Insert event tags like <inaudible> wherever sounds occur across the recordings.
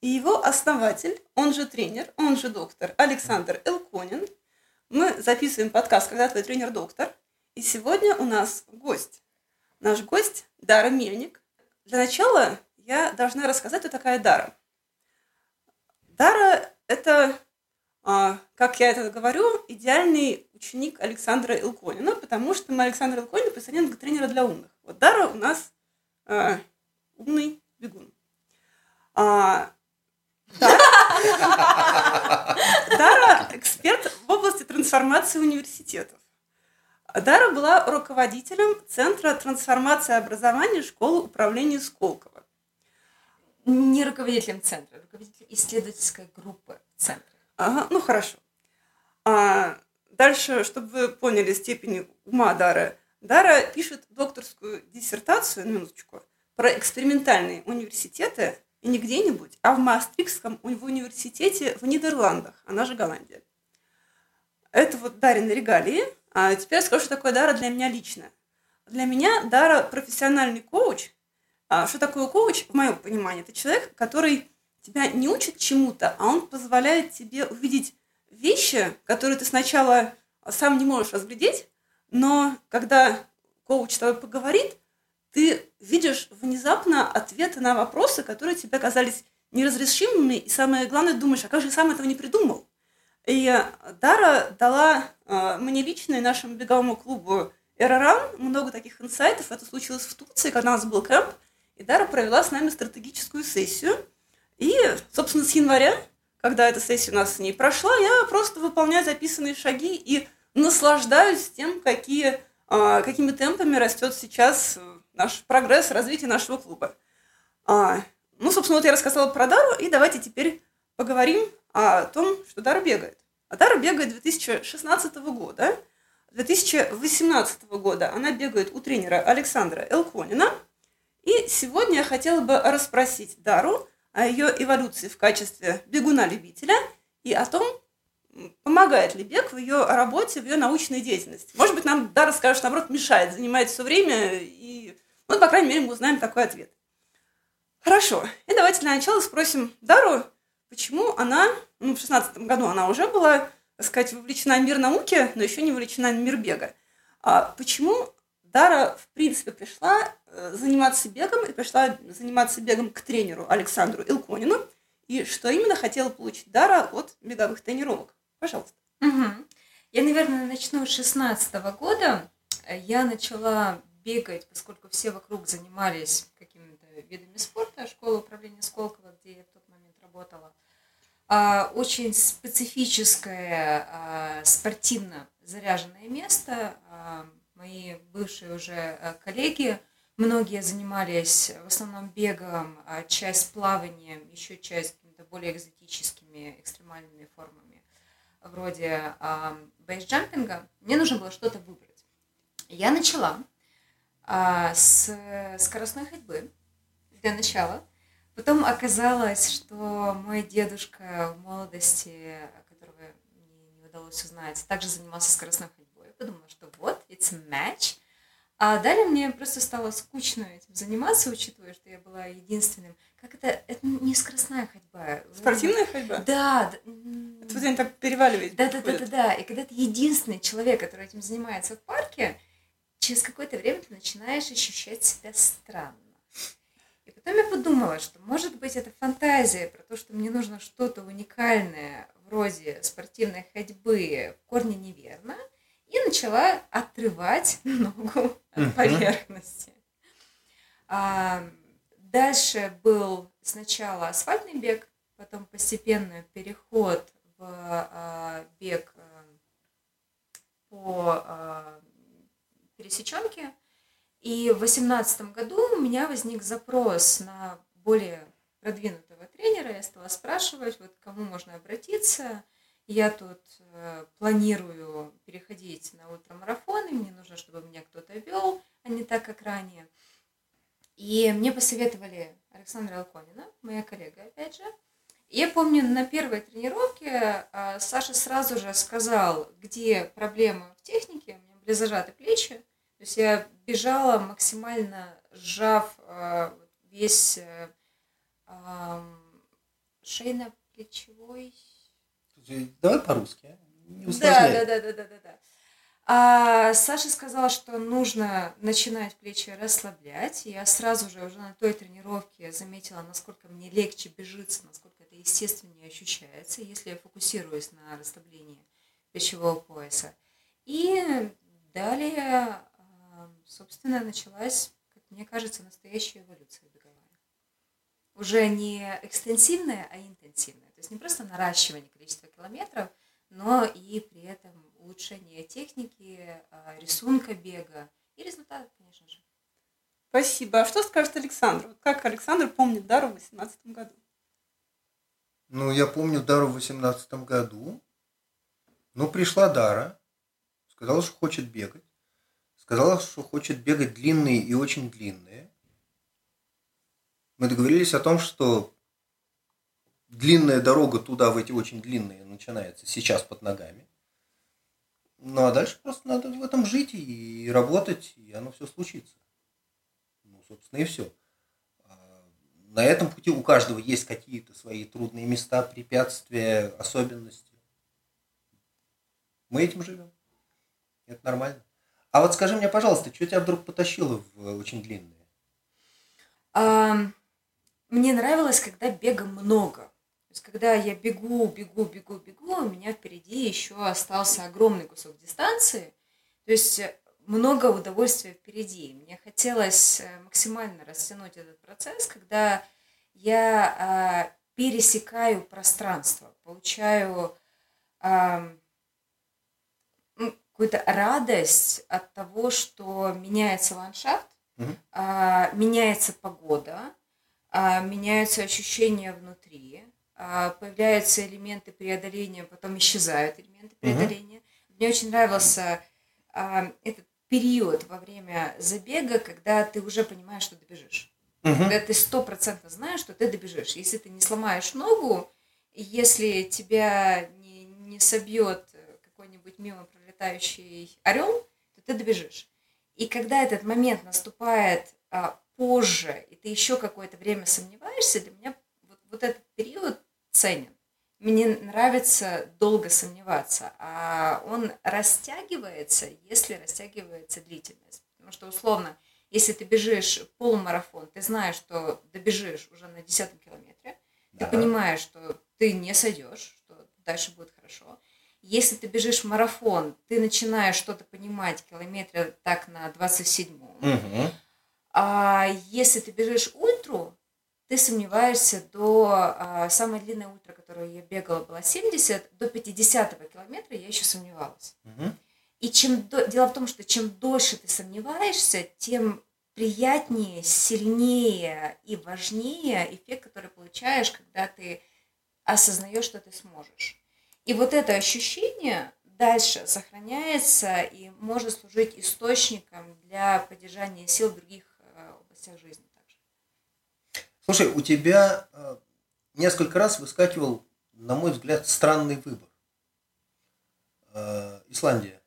и его основатель, он же тренер, он же доктор Александр Элконин. Мы записываем подкаст «Когда твой тренер-доктор», и сегодня у нас гость. Наш гость Дара Мельник. Для начала я должна рассказать, кто такая Дара. Дара – это, а, как я это говорю, идеальный ученик Александра Илконина, потому что мы Александра Илконина присоединен к тренера для умных. Вот Дара у нас а, умный бегун. А, Дара – эксперт в области трансформации университетов. Дара была руководителем Центра трансформации образования школы управления Сколково. Не руководителем центра, руководителем исследовательской группы в центре. Ага, ну хорошо. А дальше, чтобы вы поняли степень ума Дары, Дара пишет докторскую диссертацию, минуточку, про экспериментальные университеты и не где-нибудь, а в Маастрихтском в университете в Нидерландах, она же Голландия. Это вот Дарина регалии. А теперь скажу, что такое Дара для меня лично. Для меня Дара профессиональный коуч. А что такое коуч, в моем понимании? Это человек, который тебя не учит чему-то, а он позволяет тебе увидеть вещи, которые ты сначала сам не можешь разглядеть, но когда коуч с тобой поговорит, ты видишь внезапно ответы на вопросы, которые тебе казались неразрешимыми, и самое главное, думаешь, а как же я сам этого не придумал? И Дара дала э, мне лично и нашему беговому клубу Эроран много таких инсайтов. Это случилось в Турции, когда у нас был кэмп, и Дара провела с нами стратегическую сессию. И, собственно, с января, когда эта сессия у нас с ней прошла, я просто выполняю записанные шаги и наслаждаюсь тем, какие, э, какими темпами растет сейчас наш прогресс, развитие нашего клуба. А, ну, собственно, вот я рассказала про Дару, и давайте теперь поговорим о том, что Дара бегает. А Дара бегает 2016 года. 2018 года она бегает у тренера Александра Элконина. И сегодня я хотела бы расспросить Дару о ее эволюции в качестве бегуна-любителя и о том, помогает ли бег в ее работе, в ее научной деятельности. Может быть, нам Дара скажет, наоборот, мешает, занимает все время и ну, по крайней мере, мы узнаем такой ответ. Хорошо. И давайте для начала спросим Дару, почему она, ну, в шестнадцатом году она уже была, так сказать, вовлечена в мир науки, но еще не вовлечена в мир бега. А почему Дара, в принципе, пришла э, заниматься бегом и пришла заниматься бегом к тренеру Александру Илконину, и что именно хотела получить Дара от беговых тренировок? Пожалуйста. Угу. Я, наверное, начну с шестнадцатого года. Я начала бегать, поскольку все вокруг занимались какими-то видами спорта, школа управления Сколково, где я в тот момент работала, а, очень специфическое а, спортивно заряженное место. А, мои бывшие уже коллеги, многие занимались в основном бегом, часть плаванием, еще часть какими-то более экзотическими экстремальными формами, вроде бейсджампинга. Мне нужно было что-то выбрать. Я начала а, с скоростной ходьбы для начала. Потом оказалось, что мой дедушка в молодости, которого мне не удалось узнать, также занимался скоростной ходьбой. Я подумала, что вот, it's a match. А далее мне просто стало скучно этим заниматься, учитывая, что я была единственным. Как это? Это не скоростная ходьба. Спортивная ходьба? Да. Это вот они так переваливают. Да, да, да, да, да. И когда ты единственный человек, который этим занимается в парке, через какое-то время ты начинаешь ощущать себя странно. И потом я подумала, что может быть это фантазия про то, что мне нужно что-то уникальное вроде спортивной ходьбы в корне неверно, и начала отрывать <laughs> ногу от поверхности. А, дальше был сначала асфальтный бег, потом постепенный переход в а, бег а, по пересеченки. И в восемнадцатом году у меня возник запрос на более продвинутого тренера. Я стала спрашивать, вот к кому можно обратиться. Я тут э, планирую переходить на ультрамарафоны, мне нужно, чтобы меня кто-то вел, а не так, как ранее. И мне посоветовали Александра Алконина, моя коллега, опять же. Я помню, на первой тренировке э, Саша сразу же сказал, где проблема в технике, были зажаты плечи, то есть я бежала максимально сжав э, весь э, шейно-плечевой. Давай по-русски, а? не Да, да, да, да, да, да, да. А Саша сказала, что нужно начинать плечи расслаблять. Я сразу же уже на той тренировке заметила, насколько мне легче бежится, насколько это естественнее ощущается, если я фокусируюсь на расслаблении плечевого пояса. И далее, собственно, началась, как мне кажется, настоящая эволюция беговая. Уже не экстенсивная, а интенсивная. То есть не просто наращивание количества километров, но и при этом улучшение техники, а, рисунка бега и результатов, конечно же. Спасибо. А что скажет Александр? Как Александр помнит Дару в 2018 году? Ну, я помню Дару в 2018 году. Ну, пришла Дара, сказала, что хочет бегать. Сказала, что хочет бегать длинные и очень длинные. Мы договорились о том, что длинная дорога туда, в эти очень длинные, начинается сейчас под ногами. Ну а дальше просто надо в этом жить и работать, и оно все случится. Ну, собственно, и все. А, на этом пути у каждого есть какие-то свои трудные места, препятствия, особенности. Мы этим живем. Это нормально. А вот скажи мне, пожалуйста, что тебя вдруг потащило в очень длинные? А, мне нравилось, когда бега много есть, когда я бегу, бегу, бегу, бегу, у меня впереди еще остался огромный кусок дистанции. То есть э, много удовольствия впереди. Мне хотелось э, максимально растянуть этот процесс, когда я э, пересекаю пространство, получаю э, какую-то радость от того, что меняется ландшафт, mm-hmm. меняется погода, э, меняются ощущения внутри, а, появляются элементы преодоления, потом исчезают элементы преодоления. Угу. Мне очень нравился а, этот период во время забега, когда ты уже понимаешь, что добежишь. Угу. Когда ты стопроцентно знаешь, что ты добежишь. Если ты не сломаешь ногу, если тебя не, не собьет какой-нибудь мимо пролетающий орел, то ты добежишь. И когда этот момент наступает а, позже, и ты еще какое-то время сомневаешься, для меня вот, вот этот период ценен. Мне нравится долго сомневаться, а он растягивается, если растягивается длительность. Потому что, условно, если ты бежишь полумарафон, ты знаешь, что добежишь уже на десятом километре, да. ты понимаешь, что ты не сойдешь, что дальше будет хорошо. Если ты бежишь марафон, ты начинаешь что-то понимать километра так на 27-м. Угу. А если ты бежишь ультру, ты сомневаешься до а, самой длинной ультра, которую я бегала, была 70, до 50 километра я еще сомневалась. Угу. И чем дело в том, что чем дольше ты сомневаешься, тем приятнее, сильнее и важнее эффект, который получаешь, когда ты осознаешь, что ты сможешь. И вот это ощущение дальше сохраняется и может служить источником для поддержания сил в других э, областях жизни. Слушай, у тебя э, несколько раз выскакивал, на мой взгляд, странный выбор. Э, Исландия.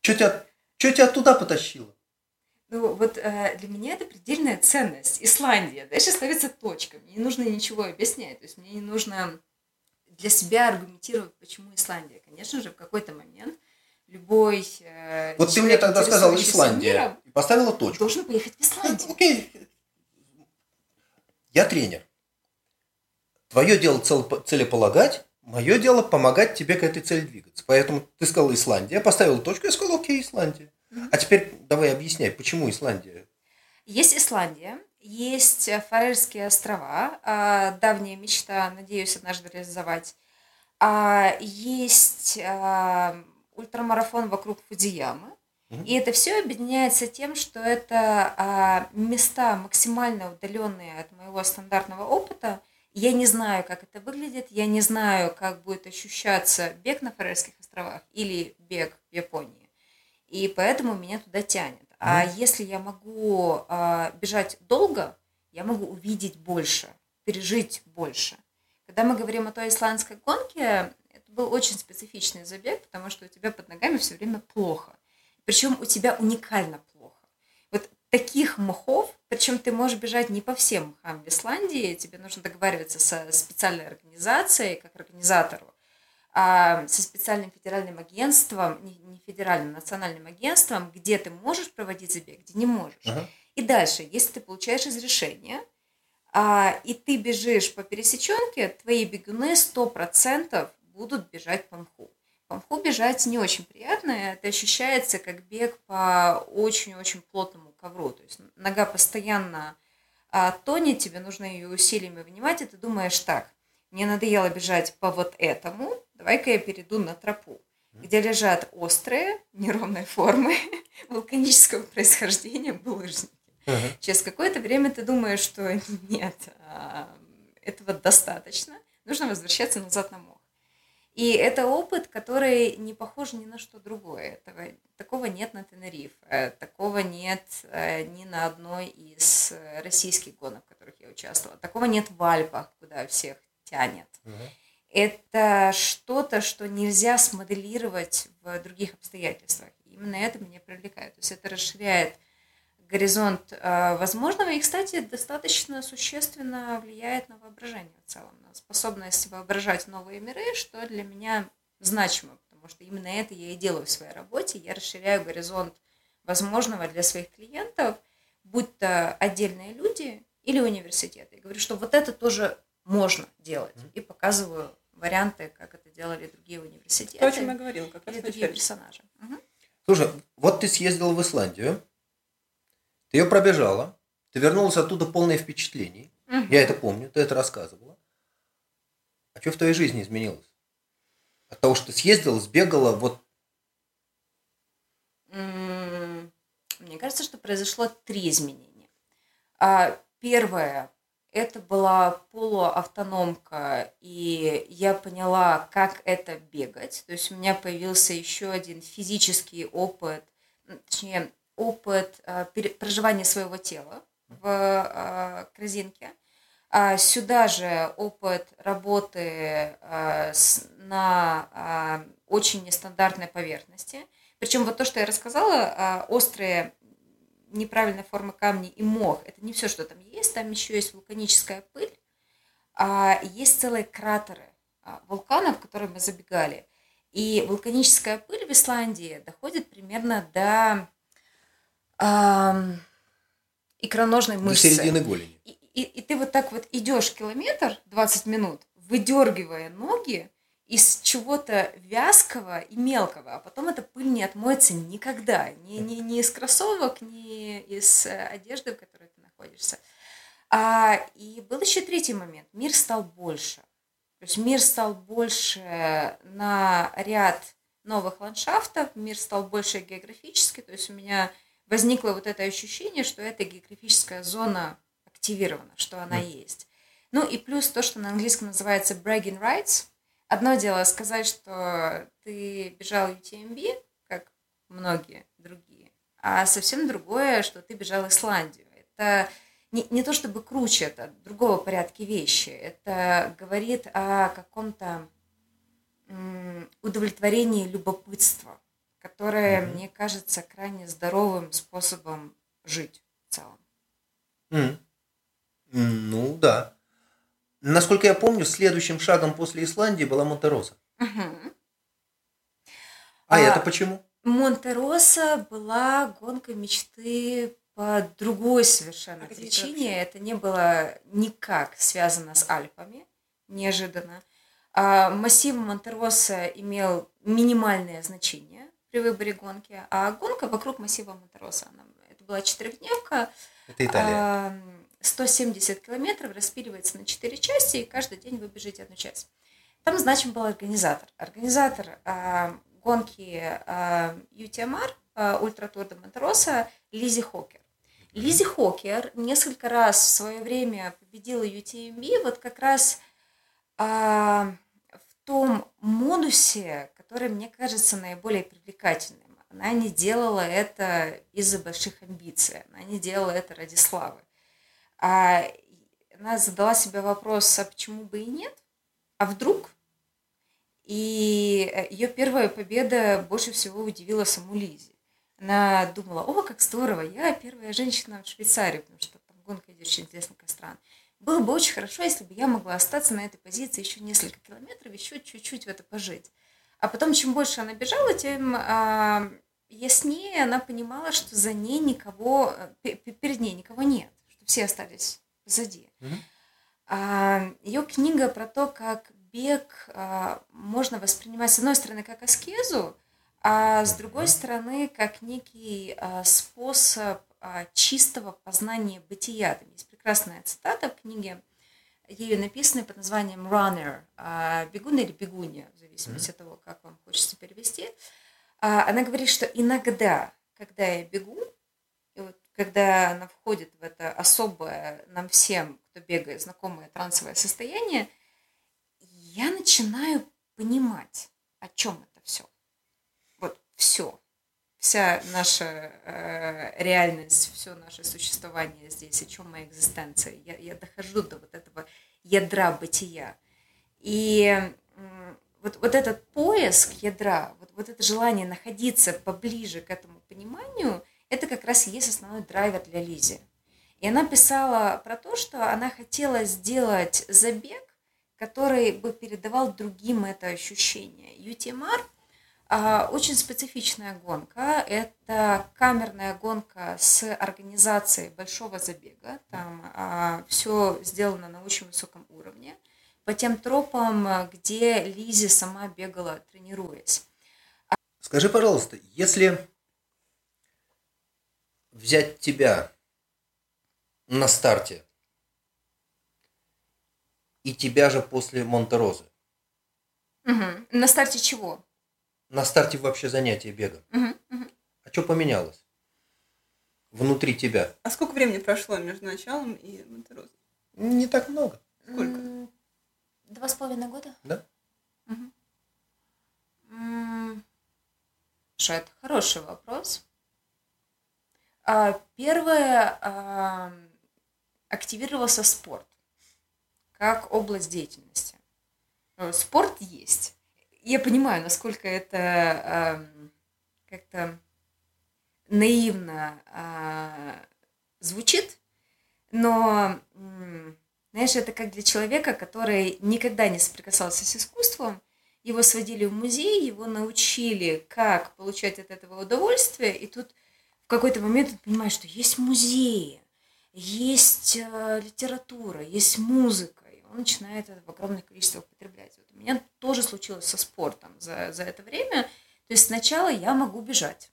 Что тебя, что тебя туда потащило? Ну, вот э, для меня это предельная ценность. Исландия. Дальше ставится точка. Мне не нужно ничего объяснять. То есть мне не нужно для себя аргументировать, почему Исландия. Конечно же, в какой-то момент любой э, Вот ты мне тогда сказал Исландия и поставила точку. Должен поехать в Исландию. Окей, я тренер. Твое дело целеполагать, мое дело помогать тебе к этой цели двигаться. Поэтому ты сказал Исландия, я поставил точку, я сказал, окей, Исландия. А теперь давай объясняй, почему Исландия? Есть Исландия, есть Фарерские острова, а, давняя мечта, надеюсь, однажды реализовать. А, есть а, ультрамарафон вокруг Фудзиямы, и это все объединяется тем, что это а, места максимально удаленные от моего стандартного опыта, Я не знаю, как это выглядит, я не знаю, как будет ощущаться бег на Фарерских островах или бег в Японии. И поэтому меня туда тянет. А если я могу а, бежать долго, я могу увидеть больше, пережить больше. Когда мы говорим о той исландской гонке, это был очень специфичный забег, потому что у тебя под ногами все время плохо. Причем у тебя уникально плохо. Вот таких мхов, причем ты можешь бежать не по всем мхам в Исландии, тебе нужно договариваться со специальной организацией, как организатору, со специальным федеральным агентством, не, не федеральным, национальным агентством, где ты можешь проводить забег, где не можешь. Ага. И дальше, если ты получаешь разрешение, а, и ты бежишь по пересеченке, твои бегуны 100% будут бежать по мху. По мху бежать не очень приятно, это ощущается как бег по очень-очень плотному ковру. То есть нога постоянно а, тонет, тебе нужно ее усилиями вынимать, и ты думаешь так, мне надоело бежать по вот этому, давай-ка я перейду на тропу, где лежат острые, неровные формы <laughs> вулканического происхождения булыжники. Ага. Через какое-то время ты думаешь, что <laughs> нет, а, этого достаточно, нужно возвращаться назад на мох. И это опыт, который не похож ни на что другое. Этого, такого нет на Тенерифе, такого нет э, ни на одной из российских гонок, в которых я участвовала. Такого нет в Альпах, куда всех тянет. Ага. Это что-то, что нельзя смоделировать в других обстоятельствах. Именно это меня привлекает. То есть это расширяет горизонт э, возможного и, кстати, достаточно существенно влияет на воображение в целом, на способность воображать новые миры, что для меня значимо, потому что именно это я и делаю в своей работе. Я расширяю горизонт возможного для своих клиентов, будь то отдельные люди или университеты. Я говорю, что вот это тоже можно делать. И показываю варианты, как это делали другие университеты. То, о чем я говорила, как раз другие персонажи. Мгм. Слушай, вот ты съездила в Исландию, ты ее пробежала, ты вернулась оттуда полное впечатлений. Мгм. Я это помню, ты это рассказывала. А что в твоей жизни изменилось? От того, что ты съездила, сбегала, вот Мне кажется, что произошло три изменения. А, Первое – это была полуавтономка, и я поняла, как это бегать. То есть у меня появился еще один физический опыт, точнее, опыт а, проживания своего тела в а, корзинке. А Сюда же опыт работы а, с- на очень нестандартной поверхности. Причем вот то, что я рассказала, острые неправильной формы камни и мох, это не все, что там есть, там еще есть вулканическая пыль, а есть целые кратеры а, вулканов, в которые мы забегали. И вулканическая пыль в Исландии доходит примерно до ам, икроножной до мышцы. середины голени. И, и, и ты вот так вот идешь километр, 20 минут, выдергивая ноги из чего-то вязкого и мелкого, а потом эта пыль не отмоется никогда. Ни, ни, ни из кроссовок, ни из э, одежды, в которой ты находишься. А, и был еще третий момент. Мир стал больше. То есть мир стал больше на ряд новых ландшафтов, мир стал больше географически. То есть у меня возникло вот это ощущение, что эта географическая зона активирована, что она есть. Ну и плюс то, что на английском называется bragging rights. Одно дело сказать, что ты бежал UTMB, как многие другие, а совсем другое, что ты бежал Исландию. Это не, не то чтобы круче, это другого порядка вещи. Это говорит о каком-то удовлетворении любопытства, которое, Мгм. мне кажется, крайне здоровым способом жить в целом. М, Ну да. Насколько я помню, следующим шагом после Исландии была Монтероса. Мгм. А, А, это почему? Монтероса была гонка мечты по другой совершенно А где это причине. Это не было никак связано с Альпами, неожиданно. А массив Монтероса имел минимальное значение при выборе гонки, а гонка вокруг массива Монтероса, она, это была четырехдневка, Это Италия. а, 170 километров распиливается на 4 части, и каждый день вы бежите одну часть. Там значим был организатор. Организатор а, гонки а, UTMR, а, Ultra Tour de Monte Rosa, Лизи Хокер. Лизи Хокер несколько раз в свое время победила UTMB вот как раз а, в том модусе, который мне кажется наиболее привлекательным. Она не делала это из-за больших амбиций, она не делала это ради славы. А она задала себе вопрос, а почему бы и нет? А вдруг? И э, ее первая победа больше всего удивила саму Лизи. Она думала, о, как здорово, я первая женщина в Швейцарии, потому что там гонка идет очень интересных стран. Было бы очень хорошо, если бы я могла остаться на этой позиции еще несколько километров, еще чуть-чуть в это пожить. А потом, чем больше она бежала, тем а, яснее она понимала, что за ней никого, э, перед ней никого нет, все остались позади. Mm-hmm. А, ее книга про то, как бег а, можно воспринимать, с одной стороны, как аскезу, а с другой стороны, как некий а, способ чистого познания бытия. Там есть прекрасная цитата в книге, ею написанная под названием «Runner», «бегун» или «бегунья», в зависимости от того, как вам хочется перевести. Она говорит, что иногда, когда я бегу, когда она входит в это особое нам всем, кто бегает, знакомое трансовое состояние, я начинаю понимать, о чем это все все. Вся наша э, реальность, все наше существование здесь, о чем моя экзистенция. Я, я дохожу до вот этого ядра бытия. И э, вот, вот этот поиск ядра, вот, вот это желание находиться поближе к этому пониманию, это как раз и есть основной драйвер для Лизи. И она писала про то, что она хотела сделать забег, который бы передавал другим это ощущение. UTMR – а, очень специфичная гонка. Это камерная гонка с организацией большого забега. Там а, все сделано на очень высоком уровне. По тем тропам, где Лизи сама бегала, тренируясь. Скажи, пожалуйста, если взять тебя на старте и тебя же после Монтерозы. Угу. На старте чего? на старте вообще занятия бегом. Угу, угу. А что поменялось внутри тебя? А сколько времени прошло между началом и Монтерозой? Не так много. Сколько? Два с половиной года. Да. Угу. Что это хороший вопрос. А, первое, а, активировался спорт как область деятельности. Э, спорт есть я понимаю, насколько это э, как-то наивно звучит, но, знаешь, это как для человека, который никогда не соприкасался с искусством, его сводили в музей, его научили, как получать от этого удовольствие, и тут какой-то момент он понимает, что есть музеи, есть э, литература, есть музыка, и он начинает это в огромных количествах употреблять. Вот у меня тоже случилось со спортом за, за это время. То есть сначала я могу бежать,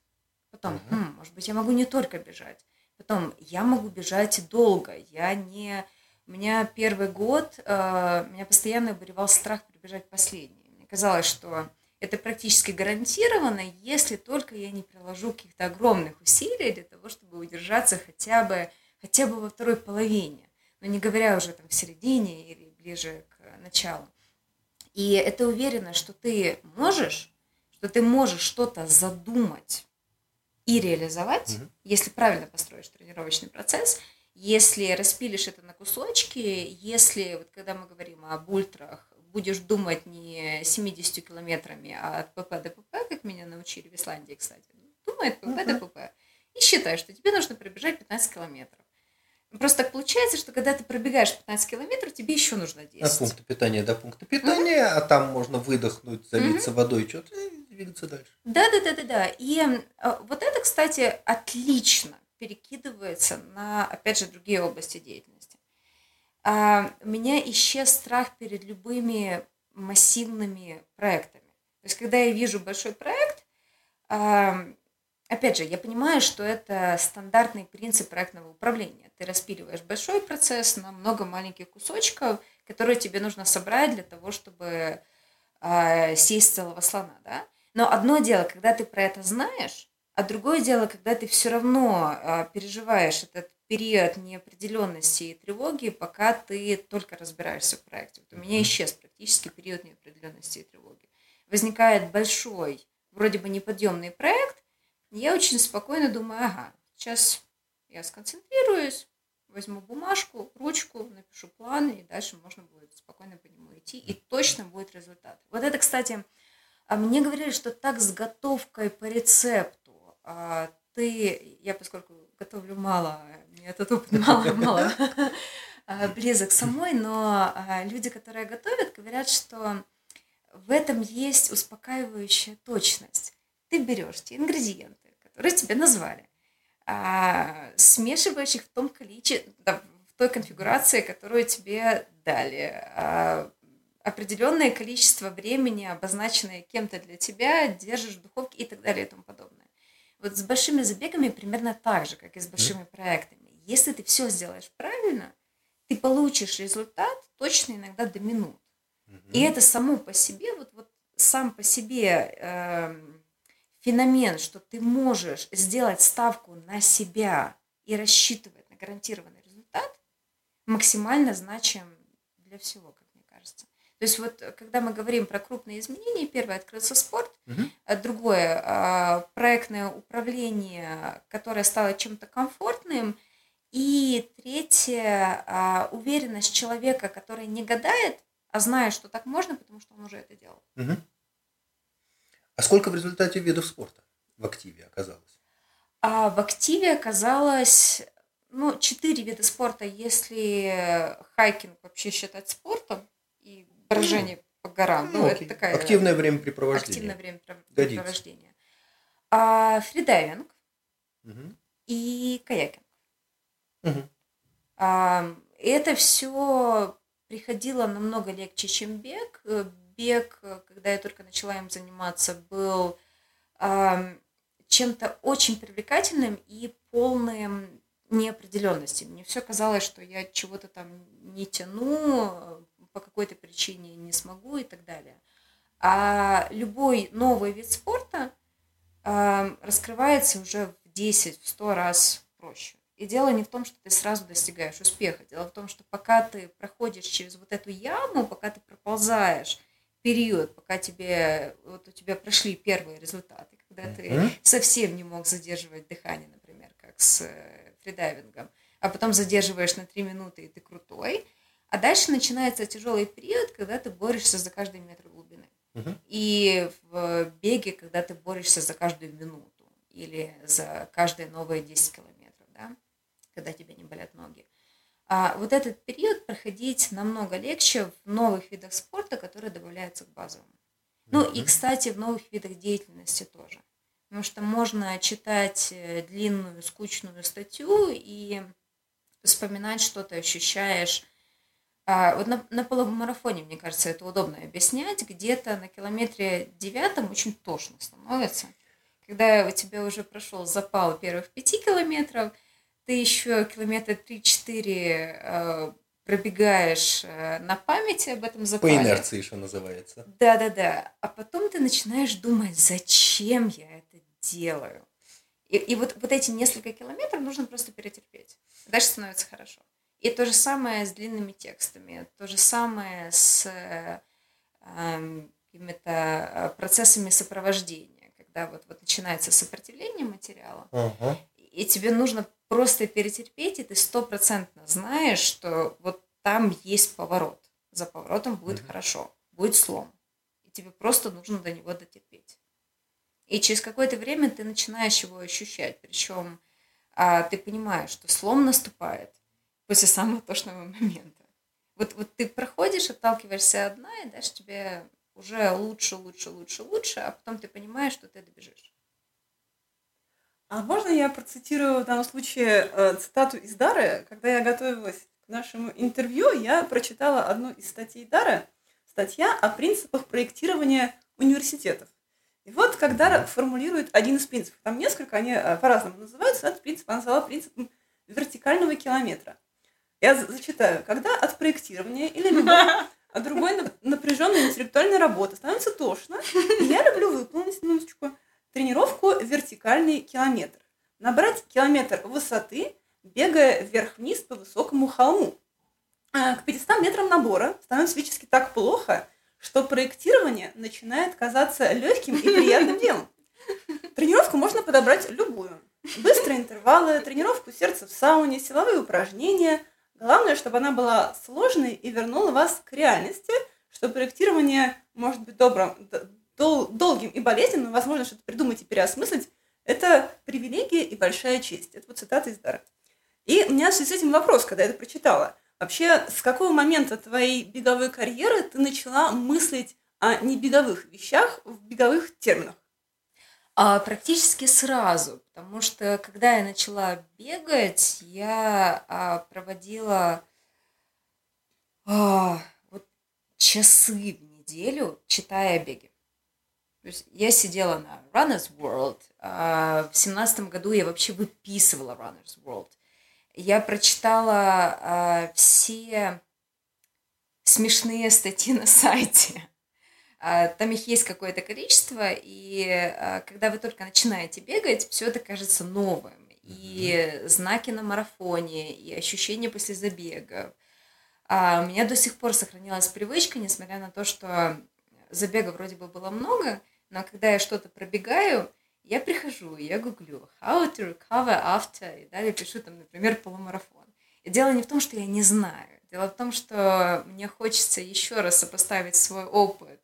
потом, uh-huh. хм, может быть, я могу не только бежать, потом я могу бежать долго, я не... У меня первый год, э, меня постоянно обуревал страх прибежать последний. Мне казалось, что это практически гарантированно, если только я не приложу каких-то огромных усилий для того, чтобы удержаться хотя бы, хотя бы во второй половине. Но не говоря уже там в середине или ближе к началу. И это уверенно, что ты можешь, что ты можешь что-то задумать и реализовать, угу. если правильно построишь тренировочный процесс, если распилишь это на кусочки, если, вот когда мы говорим об ультрах, будешь думать не 70 километрами, а от ПП до ПП, как меня научили в Исландии, кстати. Думай от ПП uh-huh. до ПП. И считай, что тебе нужно пробежать 15 километров. Просто так получается, что когда ты пробегаешь 15 километров, тебе еще нужно 10. От пункта питания до пункта питания, mm-hmm. а там можно выдохнуть, залиться mm-hmm. водой, что-то и двигаться дальше. Да, да, да, да, да. И а, вот это, кстати, отлично перекидывается на, опять же, другие области деятельности. А, у меня исчез страх перед любыми массивными проектами. То есть, когда я вижу большой проект, а, Опять же, я понимаю, что это стандартный принцип проектного управления. Ты распиливаешь большой процесс на много маленьких кусочков, которые тебе нужно собрать для того, чтобы э, сесть целого слона. Да? Но одно дело, когда ты про это знаешь, А другое дело, когда ты все равно а, переживаешь этот период неопределенности и тревоги, пока ты только разбираешься в проекте. Вот у меня исчез практически период неопределенности и тревоги. Возникает большой, вроде бы неподъемный проект, и я очень спокойно думаю, ага, сейчас я сконцентрируюсь, возьму бумажку, ручку, напишу план, и дальше можно будет спокойно по нему идти, и точно будет результат. Вот это, кстати, а мне говорили, что так с готовкой по рецепту, а ты, я поскольку готовлю мало, мне этот опыт <laughs> мало, мало а, близок самой, но люди, которые готовят, говорят, что в этом есть успокаивающая точность. Ты берешь те ингредиенты, которые тебе назвали, а, смешиваешь их в том количестве, да, в той конфигурации, которую тебе дали. А, определенное количество времени, обозначенное кем-то для тебя, держишь в духовке и так далее и тому подобное. Вот с большими забегами примерно так же, как и с большими проектами. Если ты все сделаешь правильно, ты получишь результат точно иногда до минут. И это само по себе, вот, вот сам по себе э, феномен, что ты можешь сделать ставку на себя и рассчитывать на гарантированный результат, максимально значим для всего. То есть вот когда мы говорим про крупные изменения, первое открылся спорт, угу. другое а, проектное управление, которое стало чем-то комфортным, и третье а, уверенность человека, который не гадает, а знает, что так можно, потому что он уже это делал. Угу. А сколько в результате видов спорта в активе оказалось? А в активе оказалось ну, четыре вида спорта, если хайкинг вообще считать спортом ну, по горам. Ну, ну это такая активное времяпрепровождение. Активное времяпрепровождение. А фридайвинг угу. и каякинг. Угу. А, это все приходило намного легче, чем бег бег, когда я только начала им заниматься, был э, чем-то очень привлекательным и полным неопределенности. Мне все казалось, что я чего-то там не тяну, по какой-то причине не смогу и так далее. А любой новый вид спорта э, раскрывается уже в 10, в 100 раз проще. И дело не в том, что ты сразу достигаешь успеха. Дело в том, что пока ты проходишь через вот эту яму, пока ты проползаешь период, пока тебе, вот у тебя прошли первые результаты, когда ты совсем не мог задерживать дыхание, например, как с э, фридайвингом, а потом задерживаешь на 3 минуты, и ты крутой, а дальше начинается тяжелый период, когда ты борешься за каждый метр глубины. И в беге, когда ты борешься за каждую минуту или за каждые новые 10 километров, да, когда тебе не болят ноги. А вот этот период проходить намного легче в новых видах спорта, которые добавляются к базовым. Ну и, кстати, в новых видах деятельности тоже. Потому что можно читать э, длинную, скучную статью и вспоминать, что ты ощущаешь. А, вот на, на полумарафоне, мне кажется, это удобно объяснять. Где-то на километре девятом очень тошно становится. Когда у тебя уже прошел запал первых пяти километров – ты еще километра 3-4 э, пробегаешь э, на памяти об этом запале. По инерции, что называется. Да-да-да. А потом ты начинаешь думать, зачем я это делаю. И, и вот, вот эти несколько километров нужно просто перетерпеть. Дальше становится хорошо. И то же самое с длинными текстами, то же самое с э, какими-то э, процессами сопровождения, когда вот, вот начинается сопротивление материала, uh-huh. и тебе нужно просто перетерпеть, и ты стопроцентно знаешь, что вот там есть поворот. За поворотом будет mm-hmm. хорошо, будет слом. И тебе просто нужно до него дотерпеть. И через какое-то время ты начинаешь его ощущать. Причем а, ты понимаешь, что слом наступает после самого тошного момента. Вот, вот ты проходишь, отталкиваешься одна, и дальше тебе уже лучше, лучше, лучше, лучше, а потом ты понимаешь, что ты добежишь. А можно я процитирую в данном случае э, цитату из Дары? Когда я готовилась к нашему интервью, я прочитала одну из статей Дары, статья о принципах проектирования университетов. И вот как Дара формулирует один из принципов, там несколько, они э, по-разному называются, этот принцип она назвала принципом вертикального километра. Я зачитаю. Когда от проектирования или любой <laughs> от другой напряженной интеллектуальной работы становится тошно, я люблю выполнить, минуточку, тренировку вертикальный километр. Набрать километр высоты, бегая вверх-вниз по высокому холму. А, к 500 метрам набора становится физически так плохо, что проектирование начинает казаться легким и приятным <laughs> делом. Тренировку можно подобрать любую. Быстрые интервалы, тренировку сердца в сауне, силовые упражнения. Главное, чтобы она была сложной и вернула вас к реальности, что проектирование может быть добрым, дол, долгим и болезненным, возможно, что-то придумать и переосмыслить, это привилегия и большая честь. Это вот цитата из Дара. И у меня в связи с этим вопрос, когда я это прочитала. Вообще, с какого момента твоей беговой карьеры ты начала мыслить о небеговых вещах в беговых терминах? А, практически сразу, потому что когда я начала бегать, я а, проводила а, вот, часы в неделю, читая беги. То есть я сидела на Runner's World. А, в семнадцатом году я вообще выписывала Runner's World. Я прочитала а, все смешные статьи на сайте. А, там их есть какое-то количество, и а, когда вы только начинаете бегать, все это кажется новым. И знаки на марафоне, и ощущения после забега. А у меня до сих пор сохранилась привычка, несмотря на то, что забега вроде бы было много, но когда я что-то пробегаю, я прихожу, я гуглю how to recover after, и далее пишу там, например, полумарафон. И дело не в том, что я не знаю. Дело в том, что мне хочется еще раз сопоставить свой опыт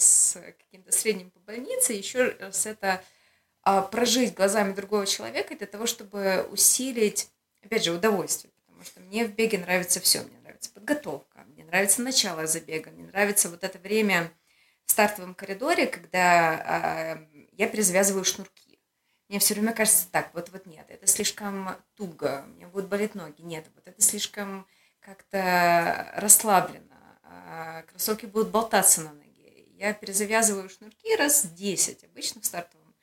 с каким-то средним по больнице, еще раз это а, прожить глазами другого человека для того, чтобы усилить, опять же, удовольствие. Потому что мне в беге нравится все. Мне нравится подготовка, мне нравится начало забега, мне нравится вот это время в стартовом коридоре, когда а, я перезвязываю шнурки. Мне все время кажется так, вот вот нет, это слишком туго, мне будут болеть ноги, нет, вот это слишком как-то расслабленно, а кроссовки будут болтаться на ноги я перезавязываю шнурки раз 10, обычно в стартовом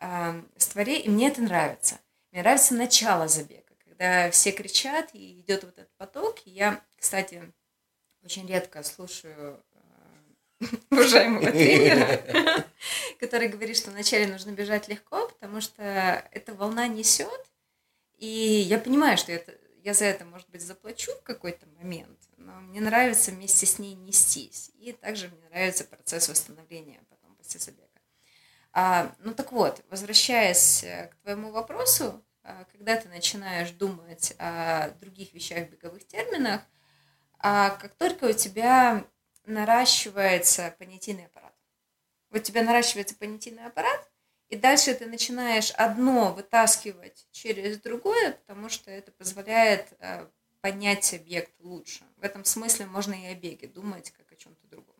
э, створе, и мне это нравится. Мне нравится начало забега, когда все кричат, и идет вот этот поток. И я, кстати, очень редко слушаю э, <laughs> уважаемого тренера, <laughs> который говорит, что вначале нужно бежать легко, потому что эта волна несет, и я понимаю, что это, я за это, может быть, заплачу в какой-то момент, но мне нравится вместе с ней нестись. И также мне нравится процесс восстановления потом после забега. А, ну так вот, возвращаясь э, к твоему вопросу, а, когда ты начинаешь думать о других вещах, беговых терминах, а как только у тебя наращивается понятийный аппарат, вот у тебя наращивается понятийный аппарат, и дальше ты начинаешь одно вытаскивать через другое, потому что это позволяет э, понять объект лучше. В этом смысле можно и о беге думать как о чем-то другом.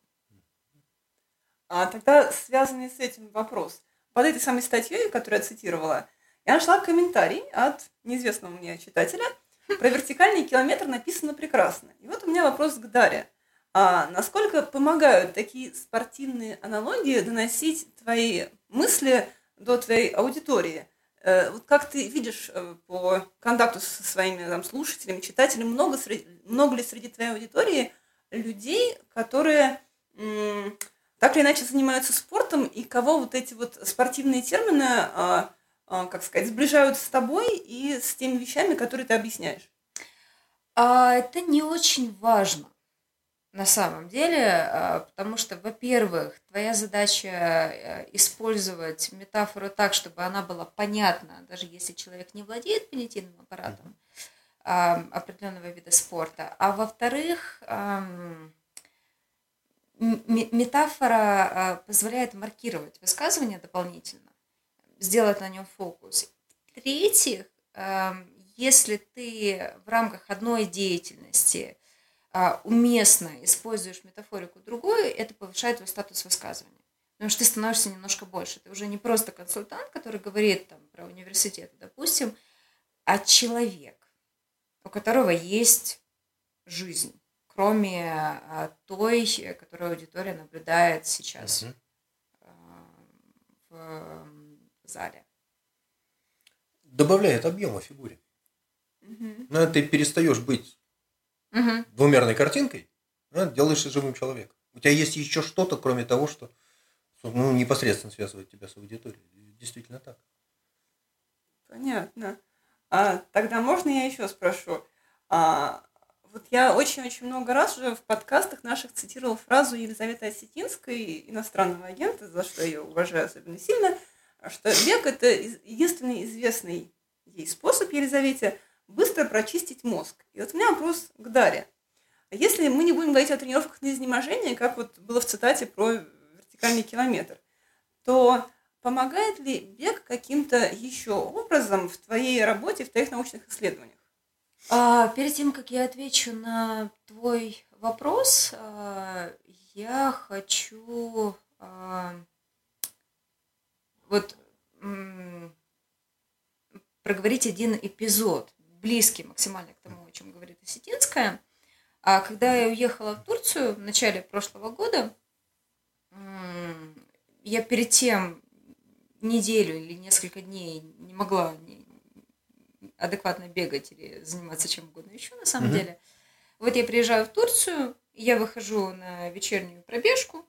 А тогда связанный с этим вопрос. Под этой самой статьей, которую я цитировала, я нашла комментарий от неизвестного мне читателя. <laughs> Про вертикальный километр написано прекрасно. И вот у меня вопрос к Дарье. А насколько помогают такие спортивные аналогии доносить твои мысли до твоей аудитории? Э, вот как ты видишь э, по контакту со своими там, слушателями, читателями, много, среди, много ли среди твоей аудитории людей, которые так или иначе занимаются спортом, и кого вот эти вот спортивные термины, а, а, как сказать, сближают с тобой и с теми вещами, которые ты объясняешь? А, это не очень важно на самом деле, а, потому что, во-первых, твоя задача э, использовать метафору так, чтобы она была понятна, даже если человек не владеет понятийным аппаратом определенного вида спорта. А во-вторых, метафора а, позволяет маркировать высказывание дополнительно, сделать на нем фокус. В-третьих, если ты в рамках одной деятельности – а, уместно используешь метафорику другую, это повышает твой статус высказывания. Потому что ты становишься немножко больше. Ты уже не просто консультант, который говорит там, про университеты, допустим, а человек, у которого есть жизнь, кроме а, той, которую аудитория наблюдает сейчас угу. в зале. Добавляет объема фигуре. Угу. Но ты перестаешь быть угу. двумерной картинкой, да, делаешь живым человеком. У тебя есть еще что-то, кроме того, что ну, непосредственно связывает тебя с аудиторией. действительно так. Понятно. А, тогда можно я еще спрошу? А, вот я очень-очень много раз уже в подкастах наших цитировала фразу Елизаветы Осетинской, иностранного агента, за что я ее уважаю особенно сильно, что бег – это единственный известный ей способ Елизавете быстро прочистить мозг. И вот у меня вопрос к Даре. Если мы не будем говорить о тренировках на изнеможение, как вот было в цитате про вертикальный километр, то помогает ли бег каким-то еще образом в твоей работе, в твоих научных исследованиях? А, перед тем, как я отвечу на твой вопрос, а, я хочу а, вот проговорить один эпизод, близкий максимально к тому, о чем говорит Осетинская. А когда я уехала в Турцию в начале прошлого года, я перед тем неделю или несколько дней не могла адекватно бегать или заниматься чем угодно еще на самом Мгм. деле. Вот я приезжаю в Турцию, я выхожу на вечернюю пробежку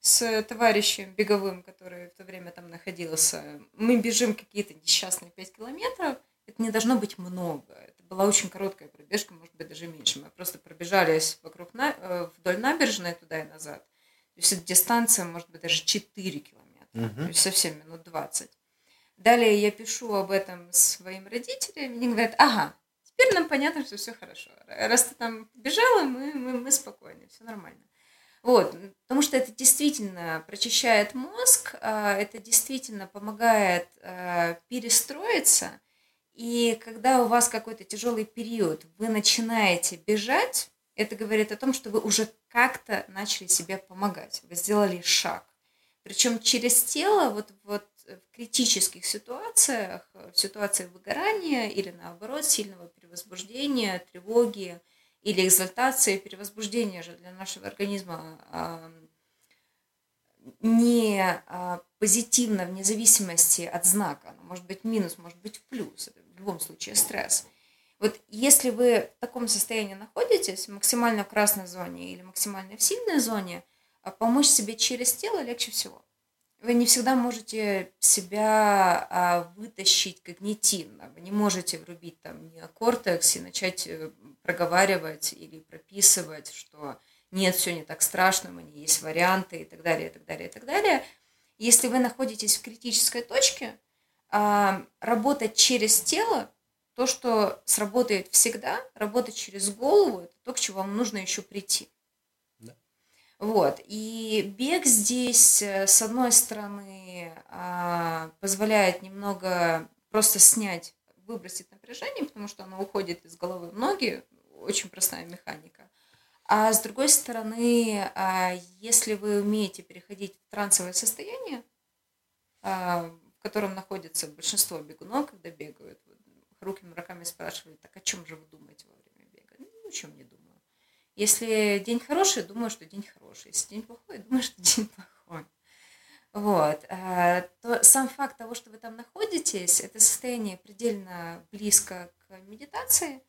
с товарищем беговым, который в то время там находился. Мы бежим какие-то несчастные 5 километров. Это не должно быть много. Это была очень короткая пробежка, может быть, даже меньше. Мы просто пробежались вокруг на... э, вдоль набережной туда и назад. То есть это дистанция, может быть, даже 4 километра. То Мгм. есть совсем минут 20. Далее я пишу об этом своим родителям, они говорят, ага, теперь нам понятно, что все хорошо. Раз ты там бежала, мы, мы, мы спокойны, все нормально. Вот, потому что это действительно прочищает мозг, а, это действительно помогает а, перестроиться. И когда у вас какой-то тяжелый период, вы начинаете бежать, это говорит о том, что вы уже как-то начали себе помогать, вы сделали шаг. Причем через тело, вот, вот в критических ситуациях, в ситуации выгорания или наоборот сильного перевозбуждения, тревоги или экзальтации, перевозбуждения же для нашего организма не а, позитивно вне зависимости от знака. Оно может быть минус, может быть плюс. Это любом случае стресс. Вот если вы в таком состоянии находитесь, максимально в красной зоне или максимально в сильной зоне, а помочь себе через тело легче всего. Вы не всегда можете себя а, вытащить когнитивно. Вы не можете врубить там неокортекс и начать э, проговаривать или прописывать, что нет, все не так страшно, у меня есть варианты и так далее, и так далее, и так далее. Если вы находитесь в критической точке, работать через тело, то, что сработает всегда, работать через голову, это то, к чему вам нужно еще прийти. Да. Вот. И бег здесь, э, с одной стороны, а, позволяет немного просто снять, выбросить напряжение, потому что оно уходит из головы в ноги, очень простая механика. А с другой стороны, а, если вы умеете переходить в трансовое состояние, а, в котором находится большинство бегунов, когда бегают, вот, руками руками спрашивают, так о чем же вы думаете во время бега? Ну, ни о чем не думаю. Если день хороший, думаю, что день хороший. Если день плохой, <laughs> думаю, что день плохой. Вот. а, То сам факт того, что вы там находитесь, это состояние предельно близко к медитации.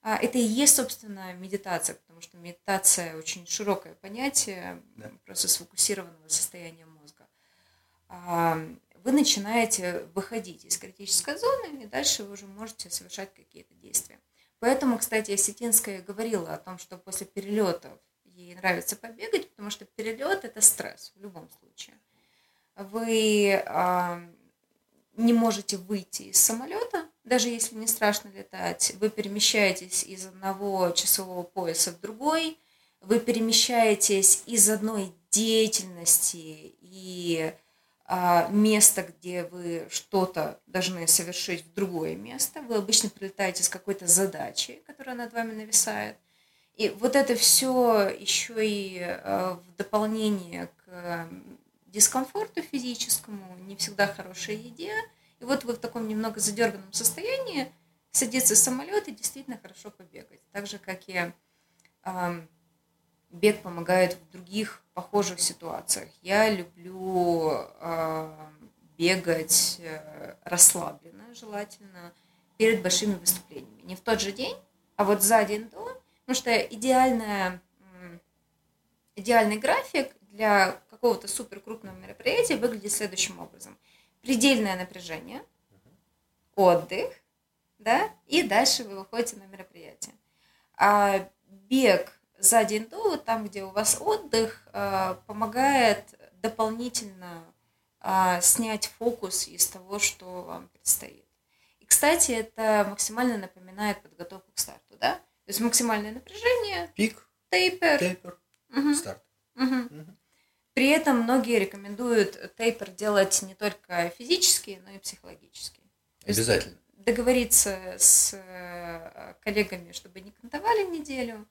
А, Это и есть, собственно, медитация, потому что медитация очень широкое понятие, Да. просто сфокусированного состояния мозга. Вы начинаете выходить из критической зоны, и дальше вы уже можете совершать какие-то действия. Поэтому, кстати, Осетинская говорила о том, что после перелетов ей нравится побегать, потому что перелет это стресс в любом случае. Вы а, не можете выйти из самолета, даже если не страшно летать. Вы перемещаетесь из одного часового пояса в другой, вы перемещаетесь из одной деятельности и а, места, где вы что-то должны совершить в другое место. Вы обычно прилетаете с какой-то задачей, которая над вами нависает. И вот это все еще и э, в дополнение к дискомфорту физическому, не всегда хорошей еде. И вот вы в таком немного задерганном состоянии садиться в самолет и действительно хорошо побегать. Так же, как и бег помогает в других похожих ситуациях. Я люблю э, бегать э, расслабленно, желательно, перед большими выступлениями. Не в тот же день, а вот за день до, потому что идеальная, идеальный график для какого-то супер крупного мероприятия выглядит следующим образом. предельное напряжение, отдых, да, и дальше вы выходите на мероприятие. А бег за день до, там, где у вас отдых, а, помогает дополнительно а, снять фокус из того, что вам предстоит. И, кстати, это максимально напоминает подготовку к старту, да? То есть максимальное напряжение, Пик, тейпер. тейпер, Мгм, старт. Мгм. При этом многие рекомендуют тейпер делать не только физически, но и психологически. Обязательно. договориться с э, коллегами, чтобы не кантовали неделю.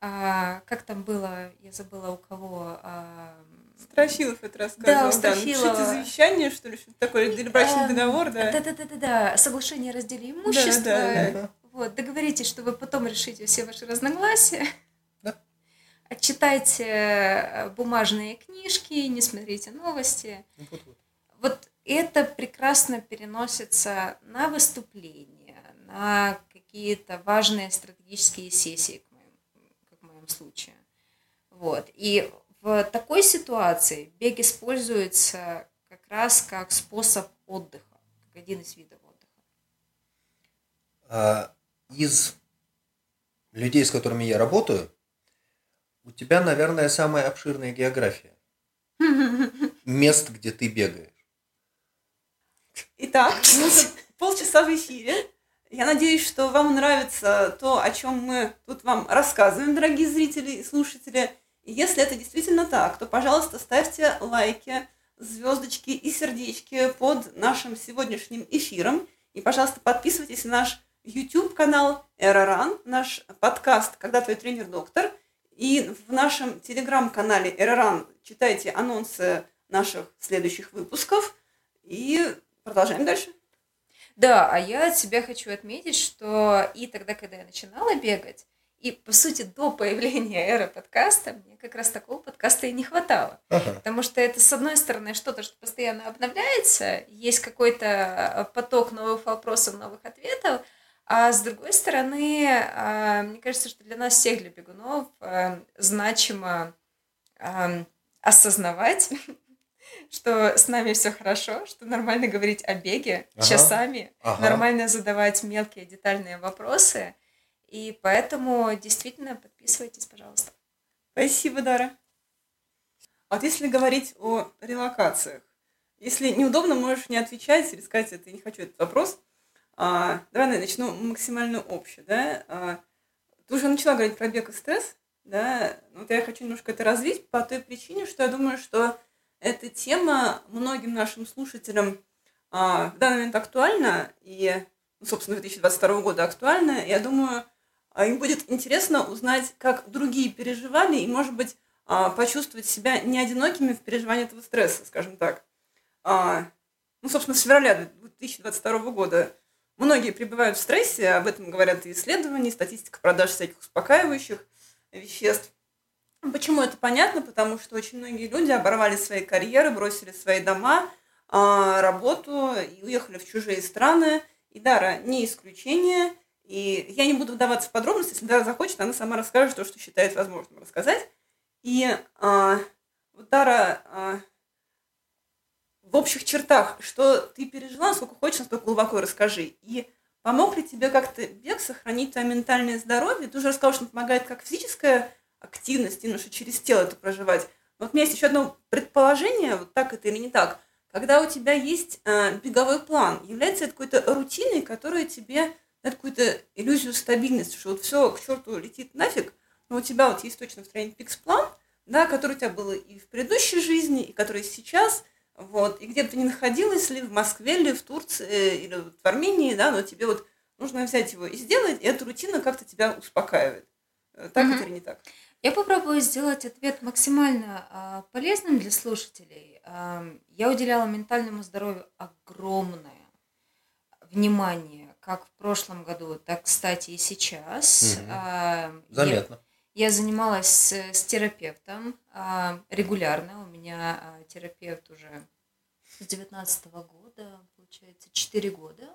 А, как там было, я забыла у кого. а, Строфилов это рассказывал. Да, у напишите Строфилова. завещание, что ли, что-то такое, или брачный Эм, договор, да? Да-да-да-да, соглашение о разделе имущества. да, да. Вот, договоритесь, что вы потом решите все ваши разногласия. Да. Отчитайте э, бумажные книжки, не смотрите новости. Вот это прекрасно переносится на выступления, на какие-то важные стратегические сессии, моем случае. Вот. И в такой ситуации бег используется как раз как способ отдыха, как один из видов отдыха. А, Из людей, с которыми я работаю, у тебя, наверное, самая обширная география <laughs> мест, где ты бегаешь. Итак, <laughs> полчаса в эфире. Я надеюсь, что вам нравится то, о чем мы тут вам рассказываем, дорогие зрители и слушатели. Если это действительно так, то, пожалуйста, ставьте лайки, звездочки и сердечки под нашим сегодняшним эфиром. И, пожалуйста, подписывайтесь на наш YouTube-канал Эроран, наш подкаст «Когда твой тренер-доктор». И в нашем телеграм-канале Эроран читайте анонсы наших следующих выпусков. И продолжаем дальше. Да, а я от себя хочу отметить, что и тогда, когда я начинала бегать, и, по сути, до появления эры подкаста, мне как раз такого подкаста и не хватало. Ага. Потому что это, с одной стороны, что-то, что постоянно обновляется, есть какой-то э, поток новых вопросов, новых ответов, а с другой стороны, а, мне кажется, что для нас всех, для бегунов, а, значимо а, осознавать, <laughs> <laughs> что с нами все хорошо, что нормально говорить о беге Ага. часами, Ага. нормально задавать мелкие детальные вопросы. И поэтому действительно подписывайтесь, пожалуйста. Спасибо, Дара. Вот если говорить о релокациях, если неудобно, можешь не отвечать или сказать, это я не хочу этот вопрос. А, давай наверное, начну максимально общее. Да? А, ты уже начала говорить про бег и стресс, да? Вот я хочу немножко это развить по той причине, что я думаю, что эта тема многим нашим слушателям а, в данный момент актуальна, и, ну, собственно, 2022 года актуальна. Я думаю, а, им будет интересно узнать, как другие переживали, и, может быть, а, почувствовать себя не одинокими в переживании этого стресса, скажем так. А, ну, собственно, с февраля 2022 года многие пребывают в стрессе, об этом говорят и исследования, и статистика продаж всяких успокаивающих веществ. Почему это понятно? Потому что очень многие люди оборвали свои карьеры, бросили свои дома, а, работу и уехали в чужие страны. И Дара не исключение. И я не буду вдаваться в подробности, если Дара захочет, она сама расскажет то, что считает возможным рассказать. И а, вот Дара, а, в общих чертах, что ты пережила, насколько хочешь, настолько глубоко расскажи. И помог ли тебе как-то бег сохранить твое ментальное здоровье? Ты уже рассказала, что помогает как физическая активность, и ну, что через тело это проживать. Но вот у меня есть еще одно предположение, вот так это или не так. Когда у тебя есть э, беговой план, является это какой-то рутиной, которая тебе дает какую-то иллюзию стабильности, что вот все к черту летит нафиг, но у тебя вот есть точно в пикс-план, да, который у тебя был и в предыдущей жизни, и который сейчас, вот, и где бы ты ни находилась, ли в Москве, ли в Турции, э, или вот в Армении, да, но тебе вот нужно взять его и сделать, и эта рутина как-то тебя успокаивает. Э, Так Мгм. это или не так? Я попробую сделать ответ максимально а, полезным для слушателей. Ам, я уделяла ментальному здоровью огромное внимание, как в прошлом году, так, кстати, и сейчас. Ам, я- Заметно. Я занималась с, с терапевтом а, регулярно. У меня а, терапевт уже с 19 года, получается, 4 года.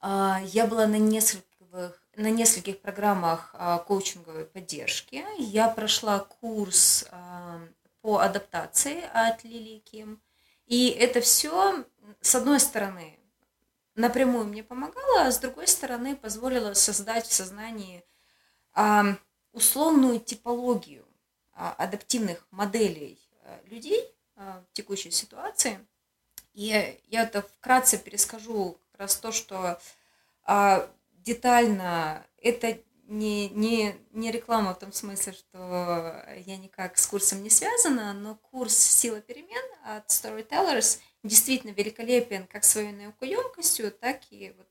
А, я была на нескольких, на нескольких программах а, коучинговой поддержки. Я прошла курс а, по адаптации от Лилии Ким. И это все с одной стороны, напрямую мне помогала, а с другой стороны, позволила создать в сознании а, условную типологию адаптивных моделей людей в текущей ситуации. И я это вкратце перескажу как раз то, что детально это не, не, не реклама в том смысле, что я никак с курсом не связана, но курс «Сила перемен» от Storytellers действительно великолепен как своей наукоемкостью, так и вот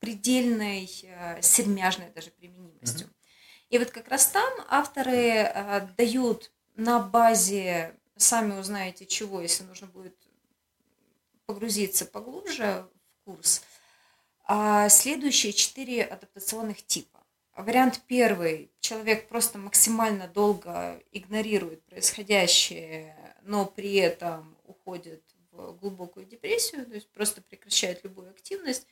предельной э, сермяжной даже применимостью. Mm-hmm. И вот как раз там авторы э, дают на базе, сами узнаете чего, если нужно будет погрузиться поглубже в курс, а следующие четыре адаптационных типа. Вариант первый. Человек просто максимально долго игнорирует происходящее, но при этом уходит в глубокую депрессию, то есть просто прекращает любую активность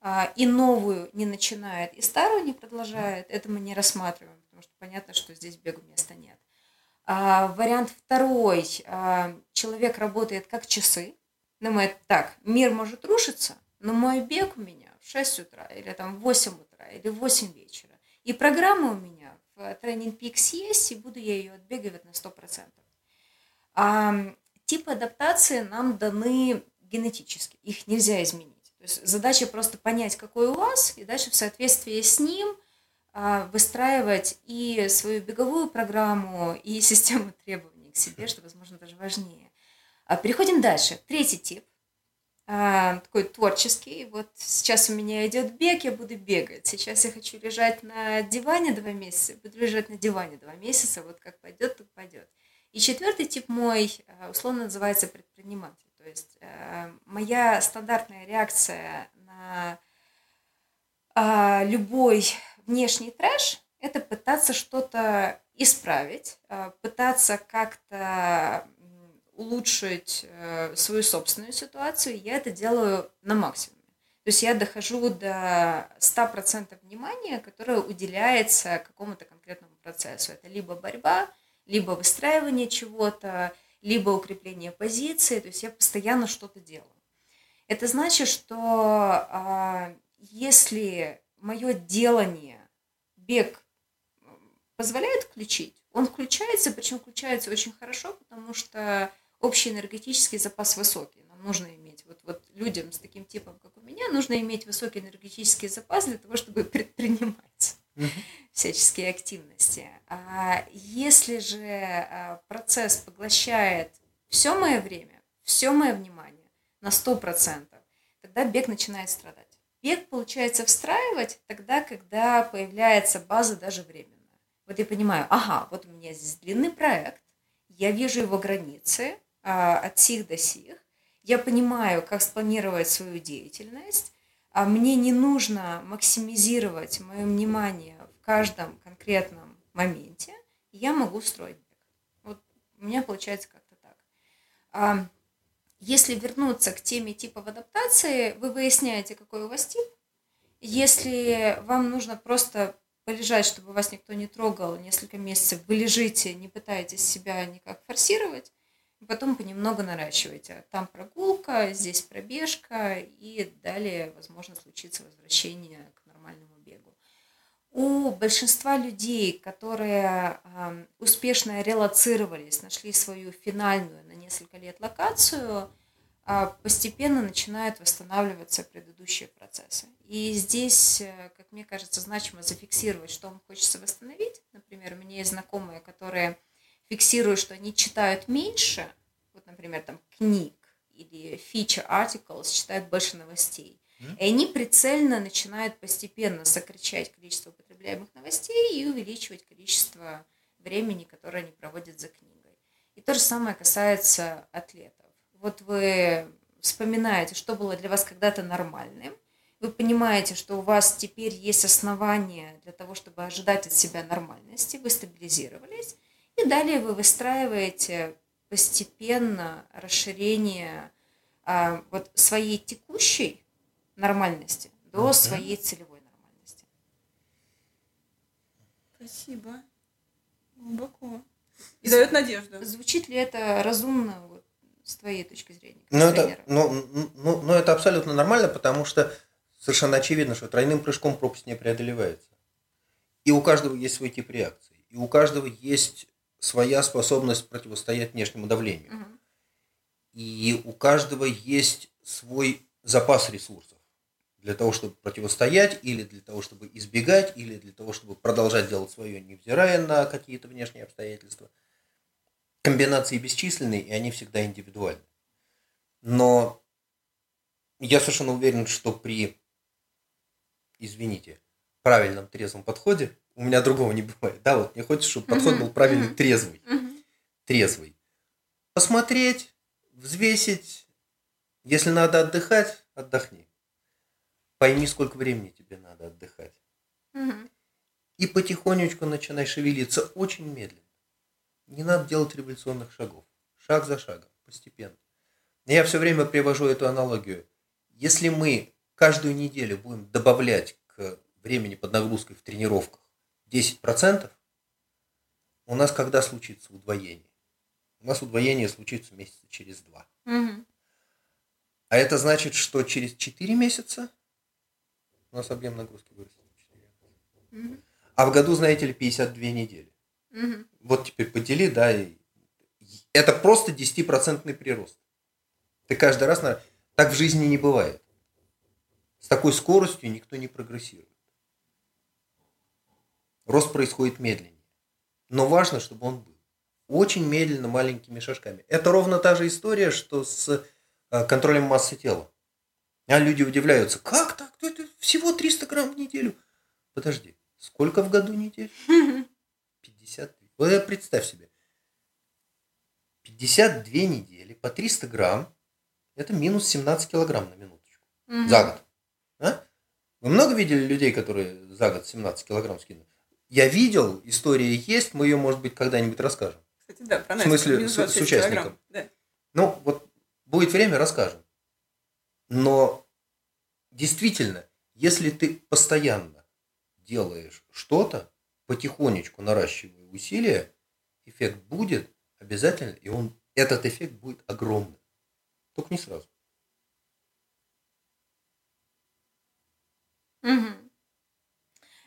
а, и новую не начинает, и старую не продолжает, это мы не рассматриваем, потому что понятно, что здесь бегу места нет. А, вариант второй. А, человек работает как часы, думает, так, мир может рушиться, но мой бег у меня в 6 утра, или там в 8 утра, или в 8 вечера. И программа у меня в тренинг Peaks есть, и буду я ее отбегивать на 100%. А, тип адаптации нам даны генетически, их нельзя изменить. То есть задача просто понять, какой у вас, и дальше в соответствии с ним а, выстраивать и свою беговую программу, и <laughs> систему требований к себе, что, возможно, даже важнее. А, переходим дальше. Третий тип а, такой творческий. Вот сейчас у меня идет бег, я буду бегать. Сейчас я хочу лежать на диване два месяца, буду лежать на диване два месяца. Вот как пойдет, так пойдет. И четвертый тип мой а, условно называется предприниматель. То есть а, моя стандартная реакция на любой внешний трэш – это пытаться что-то исправить, пытаться как-то улучшить э, свою собственную ситуацию, я это делаю на максимуме. То есть я дохожу до 100% внимания, которое уделяется какому-то конкретному процессу. Это либо борьба, либо выстраивание чего-то, либо укрепление позиции. То есть я постоянно что-то делаю. Это значит, что а, если мое делание, бег позволяет включить, он включается, причем включается очень хорошо, потому что общий энергетический запас высокий. Нам нужно иметь, вот, вот людям с таким типом, как у меня, нужно иметь высокий энергетический запас для того, чтобы <laughs> предпринимать всяческие активности. А если же а, процесс поглощает все мое время, все мое внимание на 100%, тогда бег начинает страдать. Бег получается встраивать тогда, когда появляется база даже временная. Вот я понимаю, ага, вот у меня здесь длинный проект, я вижу его границы, от сих до сих. Я понимаю, как спланировать свою деятельность. А мне не нужно максимизировать мое внимание в каждом конкретном моменте. Я могу строить. Вот у меня получается как-то так. А если вернуться к теме типов адаптации, вы выясняете, какой у вас тип. Если вам нужно просто полежать, чтобы вас никто не трогал несколько месяцев, вы лежите, не пытаетесь себя никак форсировать, потом понемногу наращивайте. Там прогулка, здесь пробежка, и далее, возможно, случится возвращение к нормальному бегу. У большинства людей, которые э, успешно релацировались, нашли свою финальную на несколько лет локацию, э, постепенно начинают восстанавливаться предыдущие процессы. И здесь, э, как мне кажется, значимо зафиксировать, что вам хочется восстановить. Например, у меня есть знакомые, которые фиксирую, что они читают меньше, вот, например, там книг или feature articles, читают больше новостей. И они прицельно начинают постепенно сокращать количество употребляемых новостей и увеличивать количество времени, которое они проводят за книгой. И то же самое касается атлетов. Вот вы вспоминаете, что было для вас когда-то нормальным, вы понимаете, что у вас теперь есть основания для того, чтобы ожидать от себя нормальности, вы стабилизировались, и далее вы выстраиваете постепенно расширение а, вот своей текущей нормальности до uh-huh. своей целевой нормальности. Спасибо. Глубоко. И дает надежду. Звучит ли это разумно? Вот, с твоей точки зрения? Ну это, ну, ну, ну, это абсолютно нормально, потому что совершенно очевидно, что тройным прыжком пропасть не преодолевается. И у каждого есть свой тип реакции. И у каждого есть своя способность противостоять внешнему давлению. Угу. И у каждого есть свой запас ресурсов для того, чтобы противостоять, или для того, чтобы избегать, или для того, чтобы продолжать делать свое, невзирая на какие-то внешние обстоятельства. Комбинации бесчисленные, и они всегда индивидуальны. Но я совершенно уверен, что при, извините, правильном трезвом подходе, у меня другого не бывает. Да, вот мне хочется, чтобы подход был правильный, трезвый. Трезвый. Посмотреть, взвесить. Если надо отдыхать, отдохни. Пойми, сколько времени тебе надо отдыхать. И потихонечку начинай шевелиться очень медленно. Не надо делать революционных шагов. Шаг за шагом, постепенно. Я все время привожу эту аналогию. Если мы каждую неделю будем добавлять к времени под нагрузкой в тренировках 10%, у нас когда случится удвоение? У нас удвоение случится месяца через два. Угу. А это значит, что через 4 месяца у нас объем нагрузки вырастет. Угу. А в году, знаете ли, 52 недели. Угу. Вот теперь подели, да, и это просто 10% прирост. Ты каждый раз, на... так в жизни не бывает. С такой скоростью никто не прогрессирует. Рост происходит медленнее. Но важно, чтобы он был. Очень медленно, маленькими шажками. Это ровно та же история, что с э, контролем массы тела. А люди удивляются, как так? Это всего 300 грамм в неделю. Подожди, сколько в году недель? <laughs> 50. Вот представь себе. 52 недели по 300 грамм – это минус 17 килограмм на минуточку. Угу. За год. А? Вы много видели людей, которые за год 17 килограмм скинули? Я видел, история есть, мы ее, может быть, когда-нибудь расскажем. Кстати, да, про В смысле, с, с участником. Да. Ну, вот будет время, расскажем. Но действительно, если ты постоянно делаешь что-то, потихонечку наращивая усилия, эффект будет обязательно, и он, этот эффект будет огромным. Только не сразу. Угу.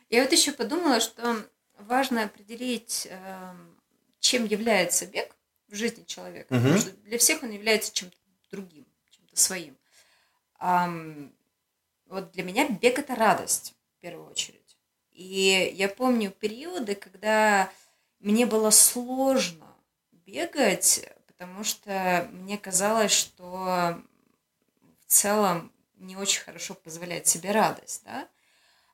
Я вот еще подумала, что важно определить, эм, чем является бег в жизни человека. Мгм. Потому что для всех он является чем-то другим, чем-то своим. Ам, вот для меня бег это радость в первую очередь. И я помню периоды, когда мне было сложно бегать, потому что мне казалось, что в целом не очень хорошо позволять себе радость, да.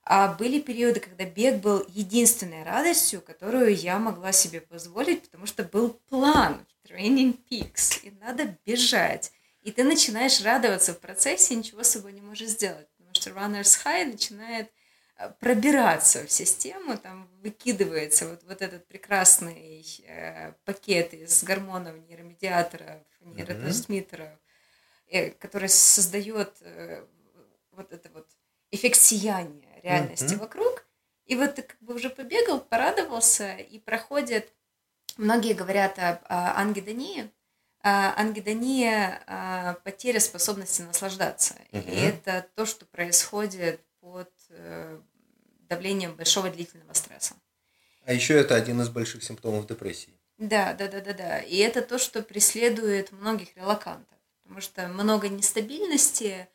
А были периоды, когда бег был единственной радостью, которую я могла себе позволить, потому что был план Training Peaks, и надо бежать. И ты начинаешь радоваться в процессе, ничего с собой не можешь сделать, потому что Runner's High начинает э, пробираться в систему, там выкидывается вот, вот этот прекрасный э, пакет из гормонов, нейромедиаторов, нейротрансмиттеров, э, который создает э, вот это вот эффект сияния реальности Мгм. вокруг. И вот ты как бы уже побегал, порадовался, и проходит... Многие говорят об а, ангидонии. А, ангидония а, – потеря способности наслаждаться. Мгм. И это то, что происходит под э, давлением большого длительного стресса. А еще это один из больших симптомов депрессии. Да, да, да, да, да. И это то, что преследует многих релакантов. Потому что много нестабильности,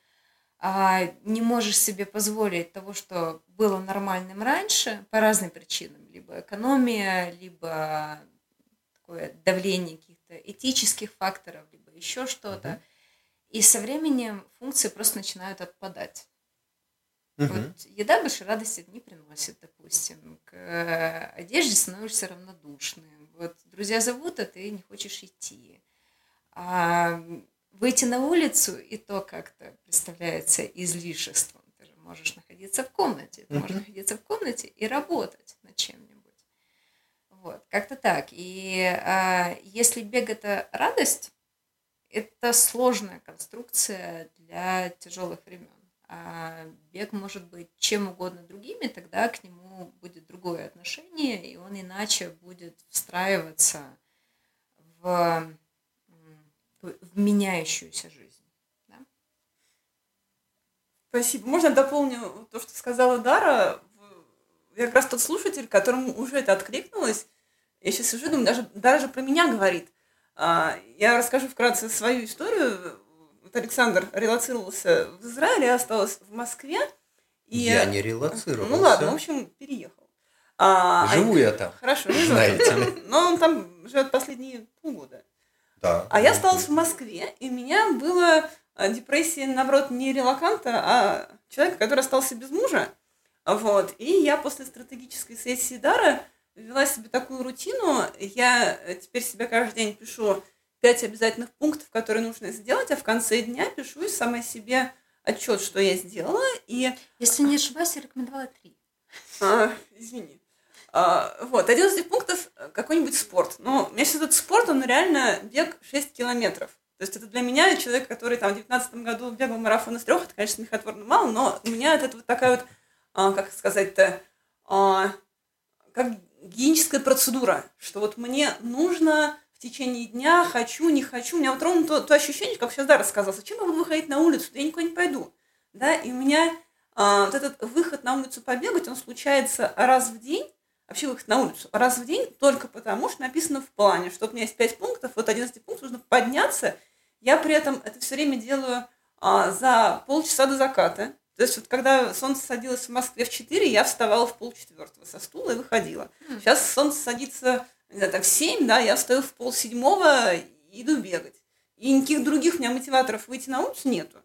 а не можешь себе позволить того, что было нормальным раньше, по разным причинам. Либо экономия, либо такое давление каких-то этических факторов, либо еще что-то. И со временем функции просто начинают отпадать. Мгм. Вот еда больше радости не приносит, допустим. К э, одежде становишься равнодушным. Вот друзья зовут, а ты не хочешь идти. А выйти на улицу и то как-то представляется излишеством. Ты же можешь находиться в комнате. Ты можешь находиться в комнате и работать над чем-нибудь. Вот, как-то так. И а, если бег это радость, это сложная конструкция для тяжелых времен. А бег может быть чем угодно другими, тогда к нему будет другое отношение, и он иначе будет встраиваться в в меняющуюся жизнь. Да? Спасибо. Можно дополню то, что сказала Дара? Я как раз тот слушатель, которому уже это откликнулось. Я сейчас сижу, думаю, даже, даже про меня говорит. А, я расскажу вкратце свою историю. Вот Александр релацировался в Израиле, я осталась в Москве. И... Я не релацировался. Ну ладно, в общем, переехал. А, Живу а... я там. Хорошо, не знаете. <laughs> Но он там живет последние полгода. Да. А я осталась в Москве, и у меня была депрессия, наоборот, не релаканта, а человека, который остался без мужа. Вот. И я после стратегической сессии Дара ввела себе такую рутину. Я э, теперь себе каждый день пишу пять обязательных пунктов, которые нужно сделать, а в конце дня пишу сама себе отчет, что я сделала. И... Если не ошибаюсь, я рекомендовала три. А, извини. А, вот, один из этих пунктов какой-нибудь спорт. Но у меня сейчас этот спорт, он реально бег 6 километров. То есть это для меня человек, который там в 19 году бегал марафон из трех, это, конечно, смехотворно мало, но у меня это вот такая вот, а, как сказать-то, а, как гигиеническая процедура, что вот мне нужно в течение дня, хочу, не хочу. У меня вот ровно то, то ощущение, как сейчас Дара сказала, зачем я буду выходить на улицу, я никуда не пойду. Да, и у меня а, вот этот выход на улицу побегать, он случается раз в день, вообще выход на улицу, раз в день только потому, что написано в плане, что у меня есть пять пунктов, вот один из этих пунктов нужно подняться. Я при этом это все время делаю а, за полчаса до заката. То есть вот когда солнце садилось в Москве в 4, я вставала в полчетвертого со стула и выходила. Сейчас солнце садится не знаю, там, в 7, да, я встаю в пол седьмого и иду бегать. И никаких других у меня мотиваторов выйти на улицу нету.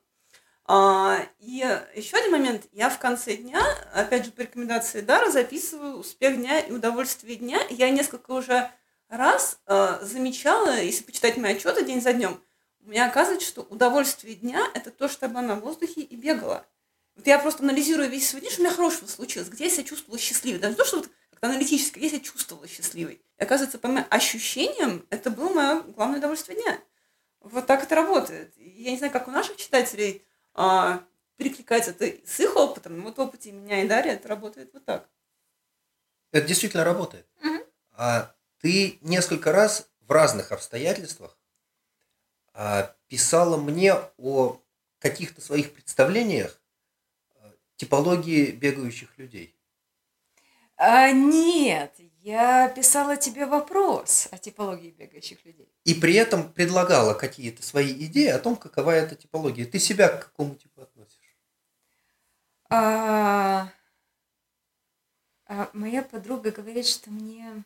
А, и еще один момент. Я в конце дня, опять же, по рекомендации Дара, записываю успех дня и удовольствие дня. Я несколько уже раз а, замечала, если почитать мои отчеты день за днем, у меня оказывается, что удовольствие дня – это то, что я была на воздухе и бегала. Вот я просто анализирую весь свой день, что у меня хорошего случилось, где я себя чувствовала счастливой. Даже то, что вот как аналитически, где я себя чувствовала счастливой. И оказывается, по моим ощущениям, это было мое главное удовольствие дня. Вот так это работает. Я не знаю, как у наших читателей а, перекликается это с их опытом, но вот в опыте меня и Дарья это работает вот так. Это действительно работает. Угу. А ты несколько раз в разных обстоятельствах а, писала мне о каких-то своих представлениях типологии бегающих людей? А, нет, я писала тебе вопрос о типологии бегающих людей. И при этом предлагала какие-то свои идеи о том, какова эта типология. Ты себя к какому типу относишь? А, а, моя подруга говорит, что мне...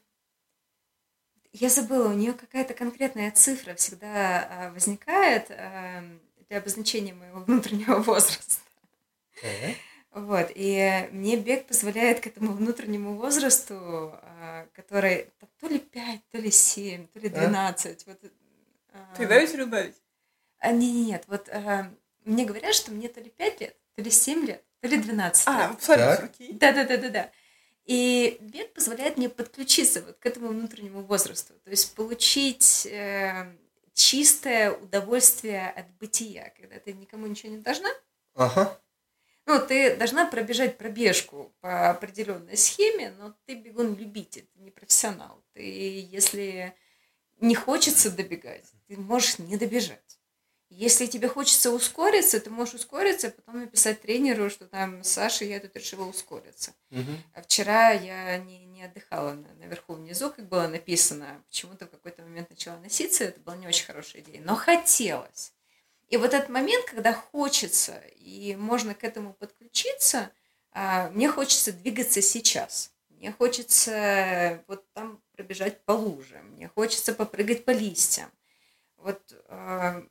Я забыла, у нее какая-то конкретная цифра всегда а, возникает а, для обозначения моего внутреннего возраста. Okay. Вот, и мне бег позволяет к этому внутреннему возрасту, а, который там, то ли 5, то ли 7, то ли 12. А? Вот, Прибавить или убавить? А, нет, нет, нет, вот а, мне говорят, что мне то ли 5 лет, то ли 7 лет, то ли 12 а, лет. абсолютно, окей. Да-да-да-да-да. И бег позволяет мне подключиться вот к этому внутреннему возрасту, то есть получить э, чистое удовольствие от бытия, когда ты никому ничего не должна. Ага ну, ты должна пробежать пробежку по определенной схеме, но ты бегун-любитель, ты не профессионал. Ты, если не хочется добегать, ты можешь не добежать. Если тебе хочется ускориться, ты можешь ускориться, а потом написать тренеру, что там, Саша, я тут решила ускориться. Угу. А вчера я не, не отдыхала на, наверху внизу, как было написано. Почему-то в какой-то момент начала носиться, это была не очень хорошая идея. Но хотелось. И вот этот момент, когда хочется и можно к этому подключиться, а, мне хочется двигаться сейчас. Мне хочется вот там пробежать по луже, мне хочется попрыгать по листьям. Вот а,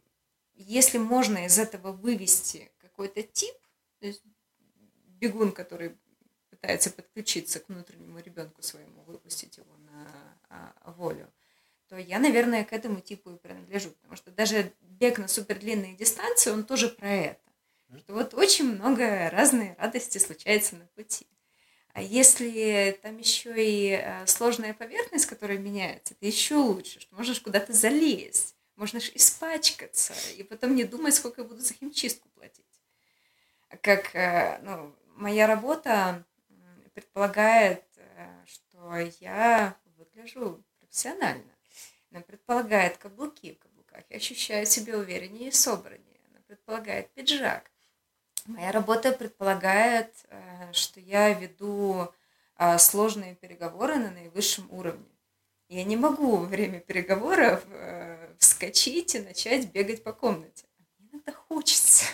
если можно из этого вывести какой-то тип, то есть бегун, который пытается подключиться к внутреннему ребенку своему, выпустить его на а, волю, то я, наверное, к этому типу и принадлежу. Потому что даже бег на супер длинные дистанции, он тоже про это. Что вот очень много разной радости случается на пути. А если там еще и э, сложная поверхность, которая меняется, это еще лучше, что можешь куда-то залезть, можешь испачкаться, и потом не думать, сколько я буду за химчистку платить. Как э, ну, моя работа предполагает, э, что я выгляжу профессионально. Она предполагает каблуки, каблуках, я ощущаю себя увереннее и собраннее. Она предполагает пиджак. Моя работа предполагает, э, что я веду э, сложные переговоры на наивысшем уровне. Я не могу во время переговоров э, вскочить и начать бегать по комнате. Мне иногда хочется.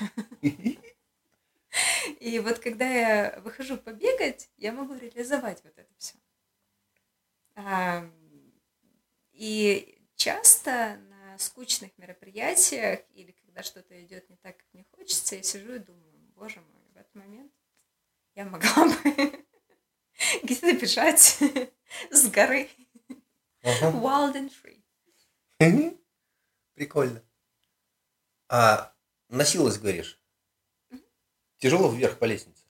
И вот когда я выхожу побегать, я могу реализовать вот это все. И часто на скучных мероприятиях или когда что-то идет не так, как мне хочется, я сижу и думаю, боже мой, в этот момент я могла бы <laughs> где-то бежать <laughs> с горы. Wild and free. Прикольно. А носилась, говоришь? Тяжело вверх по лестнице?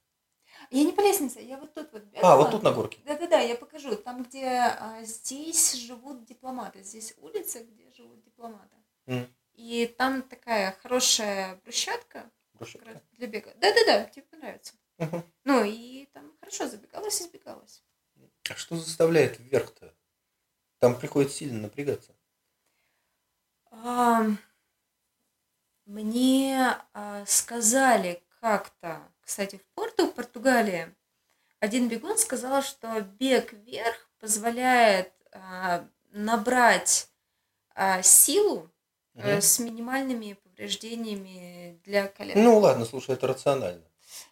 Я не по лестнице, я вот тут вот. А, вот тут на горке. Да-да-да, я покажу. Там, где а, здесь живут дипломаты. Здесь улица, где живут дипломаты. Mm. И там такая хорошая брусчатка, Брусчатка. для бега. Да-да-да, тебе понравится. Угу. Ну, и там хорошо забегалась и сбегалась. А что заставляет вверх-то? Там приходится сильно напрягаться. А, мне а, сказали как-то, кстати, в Порту, в Португалии, один бегун сказал, что бег вверх позволяет а, набрать а, силу Мгм. с минимальными повреждениями для колен. Ну ладно, слушай, это рационально.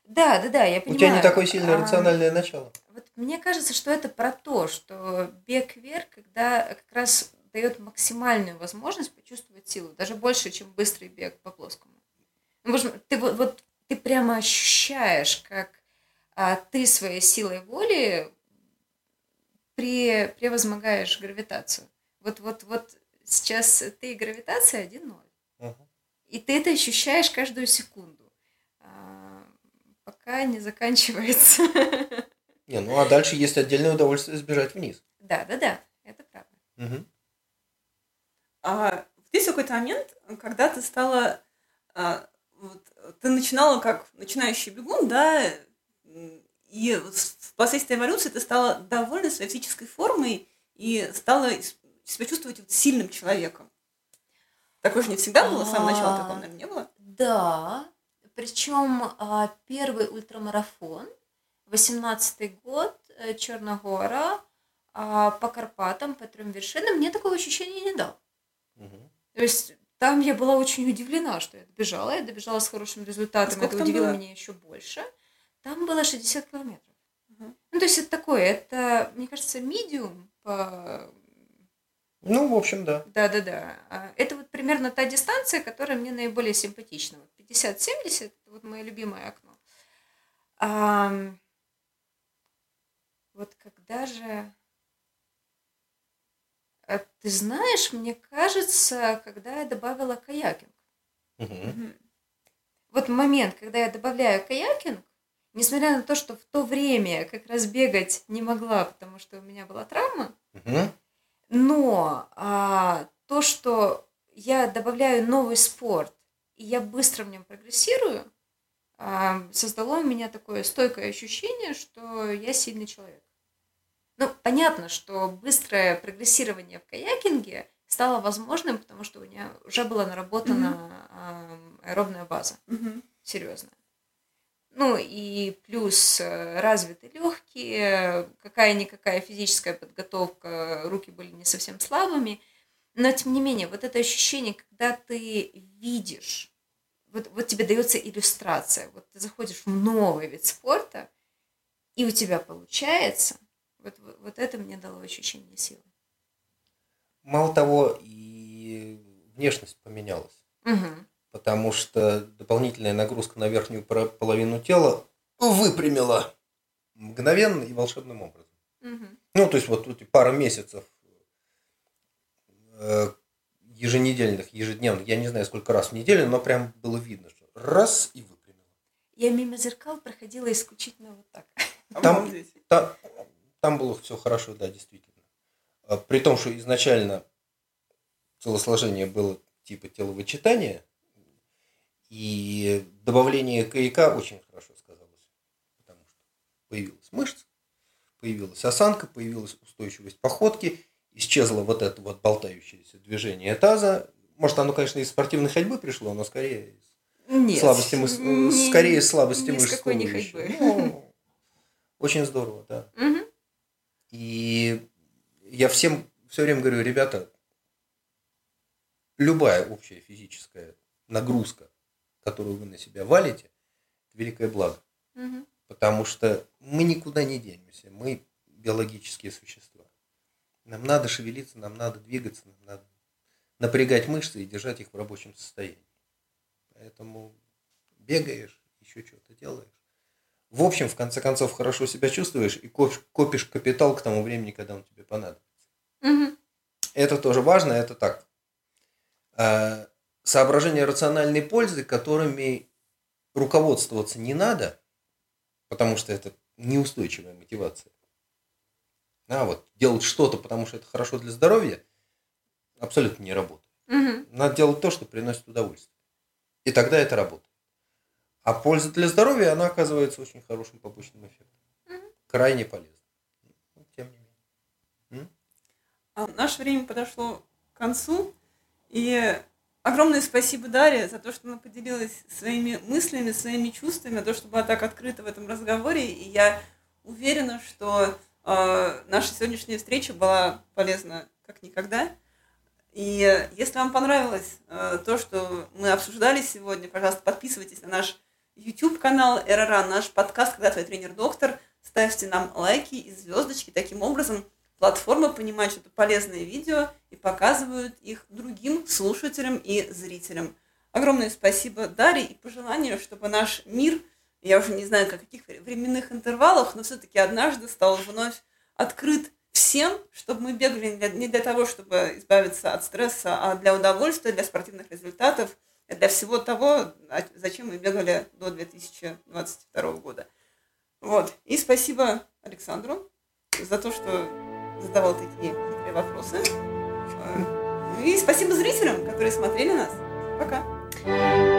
Да, да, да, я У понимаю. тебя не такое сильное А, рациональное начало. Вот мне кажется, что это про то, что бег вверх, когда как раз дает максимальную возможность почувствовать силу, даже больше, чем быстрый бег по плоскому. Ну, потому что ты вот, вот ты прямо ощущаешь, как а, ты своей силой воли пре- превозмогаешь гравитацию. Вот, вот, вот сейчас ты и гравитация 1-0. Мгм. И ты это ощущаешь каждую секунду, а, пока не заканчивается. Не, ну а дальше есть отдельное удовольствие сбежать вниз. Да, да, да, это правда. Мгм. А здесь какой-то момент, когда ты стала, а, вот, ты начинала как начинающий бегун, да, и впоследствии эволюции ты стала довольна своей физической формой и стала себя чувствовать вот сильным человеком. Такое же не всегда было, с самого начала такого, наверное, не было. Да, причем а, первый ультрамарафон, 18-й год, э, Черногора, а, по Карпатам, по трем вершинам, мне такого ощущения не дал. Мгм. То есть там я была очень удивлена, что я добежала, я добежала с хорошим результатом, сколько это удивило было? меня еще больше. Там было 60 километров. Мгм. Ну, то есть это такое, это, мне кажется, медиум по Ну, в общем, да. Да-да-да. А, Это вот примерно та дистанция, которая мне наиболее симпатична. Вот 50-70 – это вот мое любимое окно. Ам, Вот когда же... А Ты знаешь, мне кажется, когда я добавила каякинг. Мгм. Вот момент, когда я добавляю каякинг, несмотря на то, что в то время я как раз бегать не могла, потому что у меня была травма, Мгм. Но а, то, что я добавляю новый спорт, и я быстро в нем прогрессирую, а, создало у меня такое стойкое ощущение, что я сильный человек. Ну, понятно, что быстрое прогрессирование в каякинге стало возможным, потому что у меня уже была наработана а, аэробная база Мгм. серьезно. Ну и плюс э, развиты легкие, какая-никакая физическая подготовка, руки были не совсем слабыми. Но тем не менее, вот это ощущение, когда ты видишь, вот, вот тебе дается иллюстрация, вот ты заходишь в новый вид спорта, и у тебя получается, вот, вот, вот это мне дало ощущение силы. Мало того, и внешность поменялась. Мгм. Потому что дополнительная нагрузка на верхнюю половину тела выпрямила мгновенно и волшебным образом. Мгм. Ну, то есть вот эти пара месяцев э, еженедельных, ежедневных, я не знаю, сколько раз в неделю, но прям было видно, что раз и выпрямила. Я мимо зеркал проходила исключительно вот так. Обалдеть. Там, там было все хорошо, да, действительно. А, При том, что изначально телосложение было типа теловычитания, и добавление каяка очень хорошо сказалось. Потому что появилась мышца, появилась осанка, появилась устойчивость походки, исчезло вот это вот болтающееся движение таза, может, оно, конечно, из спортивной ходьбы пришло, но скорее из Нет. слабости мыс- ни- скорее слабости ни с мышц не ходьбы. Ну, очень здорово, да. Мгм. И я всем все время говорю, ребята, любая общая физическая нагрузка, которую вы на себя валите, это великое благо. Мгм. Потому что мы никуда не денемся. Мы биологические существа. Нам надо шевелиться, нам надо двигаться, нам надо напрягать мышцы и держать их в рабочем состоянии. Поэтому бегаешь, еще что-то делаешь. В общем, в конце концов, хорошо себя чувствуешь и коп- копишь капитал к тому времени, когда он тебе понадобится. Мгм. Это тоже важно, это так. э, Соображения рациональной пользы, которыми руководствоваться не надо, потому что это неустойчивая мотивация. А вот делать что-то, потому что это хорошо для здоровья, абсолютно не работает. Мгм. Надо делать то, что приносит удовольствие. И тогда это работает. А польза для здоровья, она оказывается очень хорошим побочным эффектом. Мгм. Крайне полезно. Ну, Тем не менее. А наше время подошло к концу. И огромное спасибо Дарье за то, что она поделилась своими мыслями, своими чувствами, за то, что была так открыта в этом разговоре. И я уверена, что э, наша сегодняшняя встреча была полезна как никогда. И если вам понравилось э, то, что мы обсуждали сегодня, пожалуйста, подписывайтесь на наш YouTube-канал РРА, наш подкаст «Когда твой тренер-доктор». Ставьте нам лайки и звездочки. Таким образом, платформа понимает, что это полезные видео и показывают их другим слушателям и зрителям. Огромное спасибо Дарье и пожелание, чтобы наш мир, я уже не знаю, о каких временных интервалах, но все-таки однажды стал вновь открыт всем, чтобы мы бегали не для того, чтобы избавиться от стресса, а для удовольствия, для спортивных результатов, для всего того, а- зачем мы бегали до 2022 года. Вот. И спасибо Александру за то, что задавал такие хитрые вопросы. Э, И спасибо зрителям, которые смотрели нас. Пока.